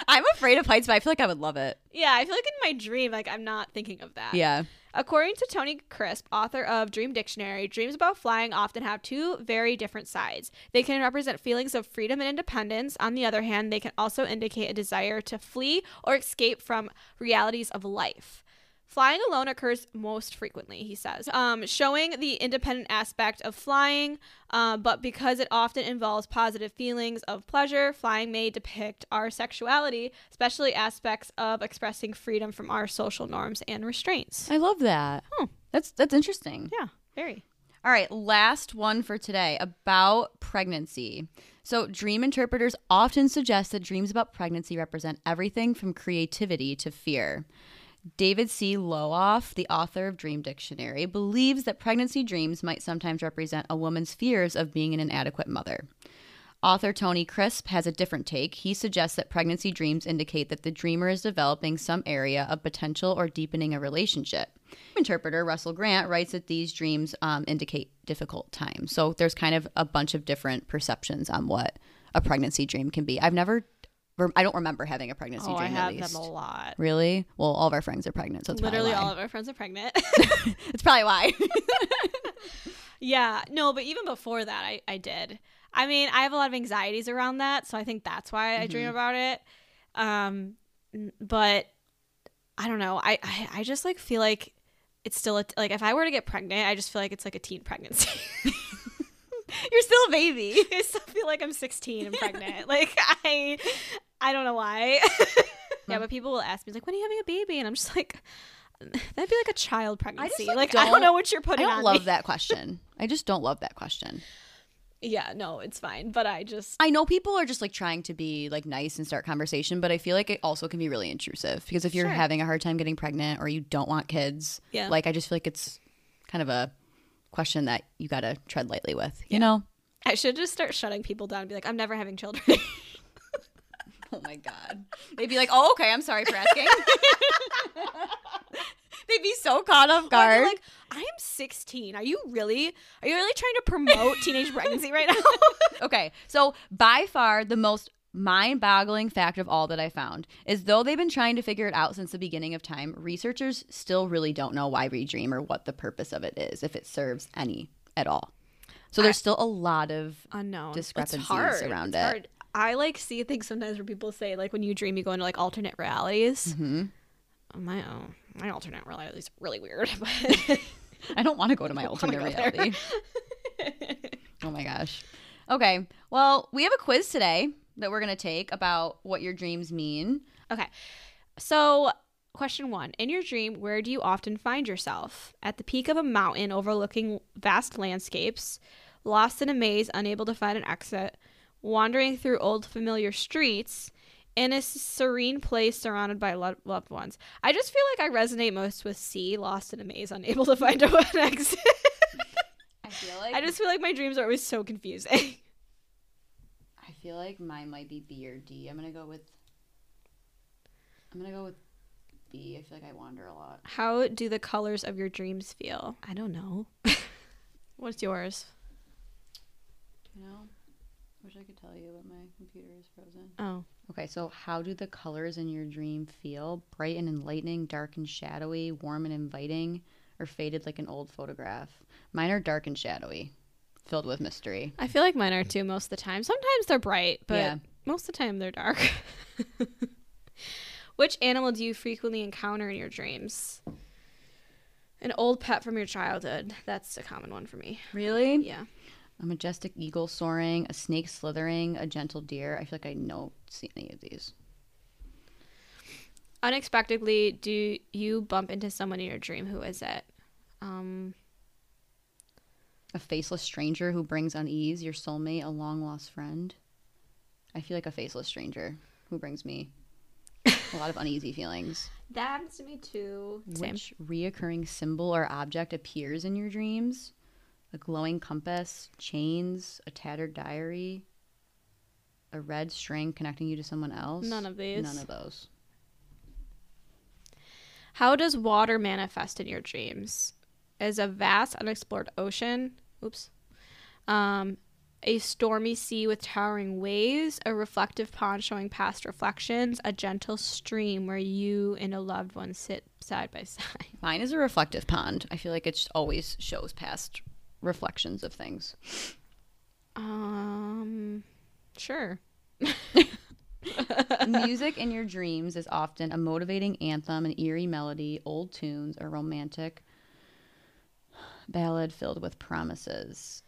I'm afraid of heights, but I feel like I would love it. yeah, I feel like in my dream, like I'm not thinking of that. Yeah. According to Tony Crisp, author of Dream Dictionary, dreams about flying often have two very different sides. They can represent feelings of freedom and independence. On the other hand, they can also indicate a desire to flee or escape from realities of life. Flying alone occurs most frequently, he says, um, showing the independent aspect of flying, uh, but because it often involves positive feelings of pleasure, flying may depict our sexuality, especially aspects of expressing freedom from our social norms and restraints. I love that. Hmm. That's that's interesting. Yeah, very. All right, last one for today about pregnancy. So, dream interpreters often suggest that dreams about pregnancy represent everything from creativity to fear. David C. Lohff, the author of Dream Dictionary, believes that pregnancy dreams might sometimes represent a woman's fears of being an inadequate mother. Author Tony Crisp has a different take. He suggests that pregnancy dreams indicate that the dreamer is developing some area of potential or deepening a relationship. Interpreter Russell Grant writes that these dreams um, indicate difficult times. So there's kind of a bunch of different perceptions on what a pregnancy dream can be. I've never, I don't remember having a pregnancy Oh, I dream have at least. them a lot. Really? Well, all of our friends are pregnant, so it's Literally all of our friends are pregnant. it's probably why. yeah, no, but even before that, I, I did. I mean, I have a lot of anxieties around that, so I think that's why I dream about it. Um, but I don't know. I, I, I just like feel like it's still a, like if I were to get pregnant, I just feel like it's like a teen pregnancy. You're still a baby. I still feel like I'm 16 and pregnant. like I, I don't know why. yeah, but people will ask me like, "When are you having a baby?" And I'm just like, that'd be like a child pregnancy. like, like I don't- don't know what you're putting. I don't on love me. that question. I just don't love that question. Yeah, no, it's fine. But I just I know people are just like trying to be like nice and start conversation, but I feel like it also can be really intrusive because if you're Sure. having a hard time getting pregnant or you don't want kids, Yeah. like I just feel like it's kind of a question that you got to tread lightly with, you know? I should just start shutting people down and be like, I'm never having children. Oh my god. They'd be like, "Oh, okay, I'm sorry for asking." They'd be so caught off guard. like, I am 16. Are you really? Are you really trying to promote teenage pregnancy right now? Okay, so by far the most mind boggling fact of all that I found is though they've been trying to figure it out since the beginning of time, researchers still really don't know why we dream or what the purpose of it is, if it serves any at all. So there's still a lot of Unknown. Discrepancies around It's it. hard. I like see things sometimes where people say like when you dream you go into like alternate realities. hmm My oh, my alternate reality is really weird. But I don't want to go to my alternate wanna go there. reality. oh my gosh. Okay, well, we have a quiz today that we're going to take about what your dreams mean. Okay. So, question one In your dream, where do you often find yourself? At the peak of a mountain overlooking vast landscapes, lost in a maze, unable to find an exit, wandering through old familiar streets, in a serene place surrounded by lo- loved ones. I just feel like I resonate most with C, lost in a maze, unable to find an exit. I feel like I just feel like my dreams are always so confusing. I feel like mine might be B or D. I'm gonna go with. I'm gonna go with B. I feel like I wander a lot. How do the colors of your dreams feel? I don't know. What's yours? You know, wish I could tell you, but my computer is frozen. Oh. Okay, so how do the colors in your dream feel? Bright and enlightening, dark and shadowy, warm and inviting, or faded like an old photograph? Mine are dark and shadowy, filled with mystery. I feel like mine are too most of the time. Sometimes they're bright, but Yeah. most of the time they're dark. Which animal do you frequently encounter in your dreams? An old pet from your childhood. That's a common one for me. Really? Yeah. A majestic eagle soaring, a snake slithering, a gentle deer. I feel like I don't see any of these. Unexpectedly, do you bump into someone in your dream? Who is it? Um, A faceless stranger who brings unease, your soulmate, a long lost friend. I feel like a faceless stranger who brings me a lot of uneasy feelings. that happens to me too. Same. Which reoccurring symbol or object appears in your dreams? A glowing compass, chains, a tattered diary, a red string connecting you to someone else? None of these. None of those. How does water manifest in your dreams? As a vast unexplored ocean. Oops. Um, a stormy sea with towering waves, a reflective pond showing past reflections, a gentle stream where you and a loved one sit side by side. Mine is a reflective pond. I feel like it always shows past reflections of things. Um, sure. Music in your dreams is often a motivating anthem, an eerie melody, old tunes, a romantic ballad filled with promises.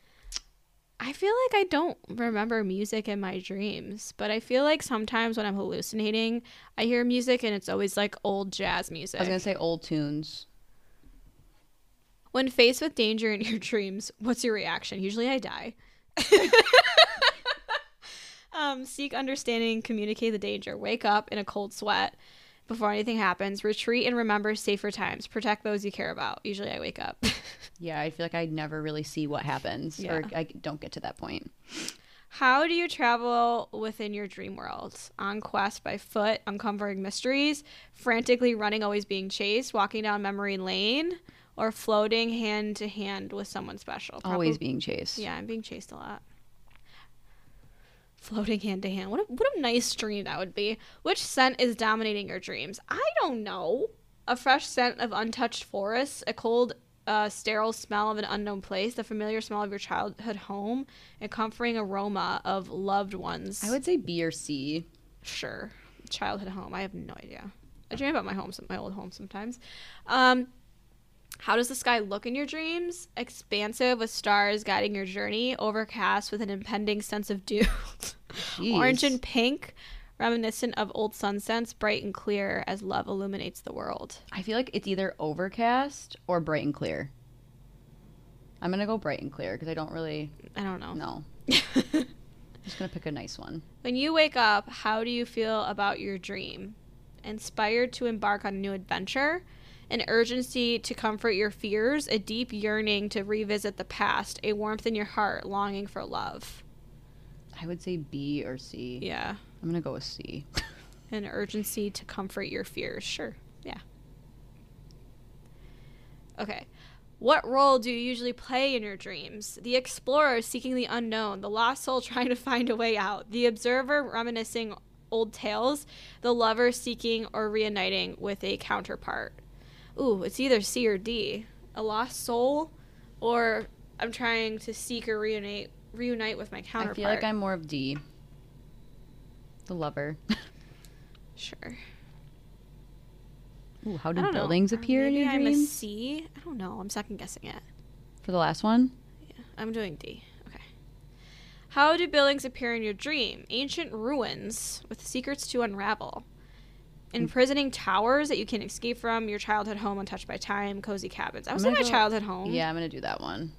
I feel like I don't remember music in my dreams, but I feel like sometimes when I'm hallucinating, I hear music and it's always like old jazz music. I was gonna say old tunes. When faced with danger in your dreams, what's your reaction? Usually I die. um, seek understanding, communicate the danger, wake up in a cold sweat before anything happens, retreat and remember safer times, protect those you care about. Usually I wake up. Yeah, I feel like I never really see what happens, or I don't get to that point. How do you travel within your dream world? On quest by foot, uncovering mysteries, frantically running, always being chased, walking down memory lane, or floating hand to hand with someone special? Always being chased. Yeah, I'm being chased a lot. Floating hand to hand. What a, what a nice dream that would be. Which scent is dominating your dreams? I don't know. A fresh scent of untouched forests, a cold, uh, sterile smell of an unknown place, the familiar smell of your childhood home, a comforting aroma of loved ones. I would say B or C. sure childhood home. I have no idea. I dream about my home, my old home sometimes. Um, how does the sky look in your dreams? Expansive with stars guiding your journey, overcast with an impending sense of doom. Orange and pink, reminiscent of old sunsets, bright and clear as love illuminates the world. I feel like it's either overcast or bright and clear. I'm gonna go bright and clear because I don't really I don't know. No. I'm just gonna pick a nice one. When you wake up, how do you feel about your dream? Inspired to embark on a new adventure, an urgency to comfort your fears, a deep yearning to revisit the past, a warmth in your heart, longing for love. I would say B or C. Yeah. I'm gonna go with C. An urgency to comfort your fears. Sure. Yeah. Okay. What role do you usually play in your dreams? The explorer seeking the unknown, the lost soul trying to find a way out, the observer reminiscing old tales, the lover seeking or reuniting with a counterpart. Ooh, it's either C or D. A lost soul, or I'm trying to seek or reunite reunite with my counterpart. I feel like I'm more of D. The lover. sure. Ooh, how do don't know. buildings Or appear in your dream? maybe your I'm a dreams? C. I don't know. I'm second guessing it. For the last one? Yeah, I'm doing D. Okay. How do buildings appear in your dream? Ancient ruins with secrets to unravel. Imprisoning towers that you can escape from, your childhood home untouched by time, cozy cabins. I was in my go- childhood home. Yeah, I'm gonna do that one.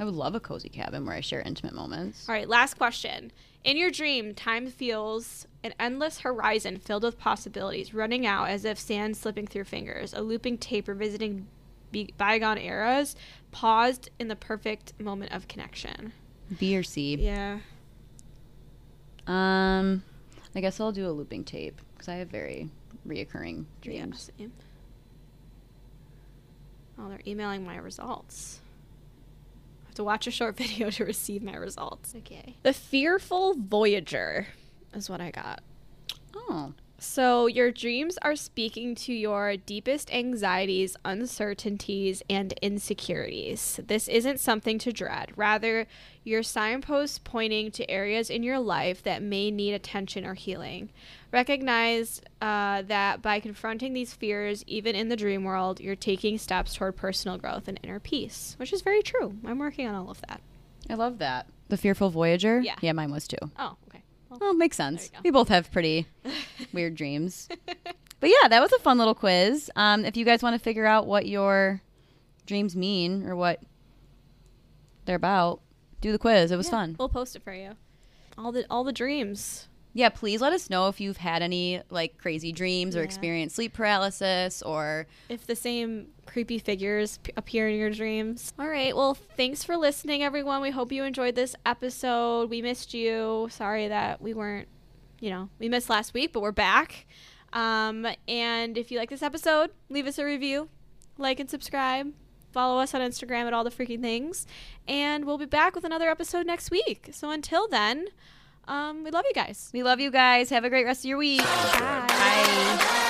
I would love a cozy cabin where I share intimate moments. All right, last question. In your dream, time feels an endless horizon filled with possibilities, running out as if sand slipping through fingers, a looping tape revisiting be- bygone eras, paused in the perfect moment of connection. B or C. Yeah. Um, I guess I'll do a looping tape because I have very reoccurring dreams. Yeah, same. Oh, they're emailing my results. I have to watch a short video to receive my results. Okay. The Fearful Voyager is what I got. Oh, So, your dreams are speaking to your deepest anxieties, uncertainties, and insecurities. This isn't something to dread. Rather, your signposts pointing to areas in your life that may need attention or healing. Recognize uh, that by confronting these fears, even in the dream world, you're taking steps toward personal growth and inner peace, which is very true. I'm working on all of that. I love that. The Fearful Voyager? Yeah. Yeah, mine was too. Oh, okay. Well, makes sense. We both have pretty weird dreams. But yeah, that was a fun little quiz. Um, if you guys want to figure out what your dreams mean or what they're about, do the quiz. It was yeah, fun. We'll post it for you. All the all the dreams. Yeah, please let us know if you've had any like crazy dreams or experienced sleep paralysis or If the same creepy figures p- appear in your dreams. All right. Well, thanks for listening, everyone. We hope you enjoyed this episode. We missed you. Sorry that we weren't, you know, we missed last week, but we're back. Um, and if you like this episode, leave us a review, like and subscribe. Follow us on Instagram at all the freaking things. And we'll be back with another episode next week. So until then, um, we love you guys. we love you guys. Have a great rest of your week. Bye. Bye.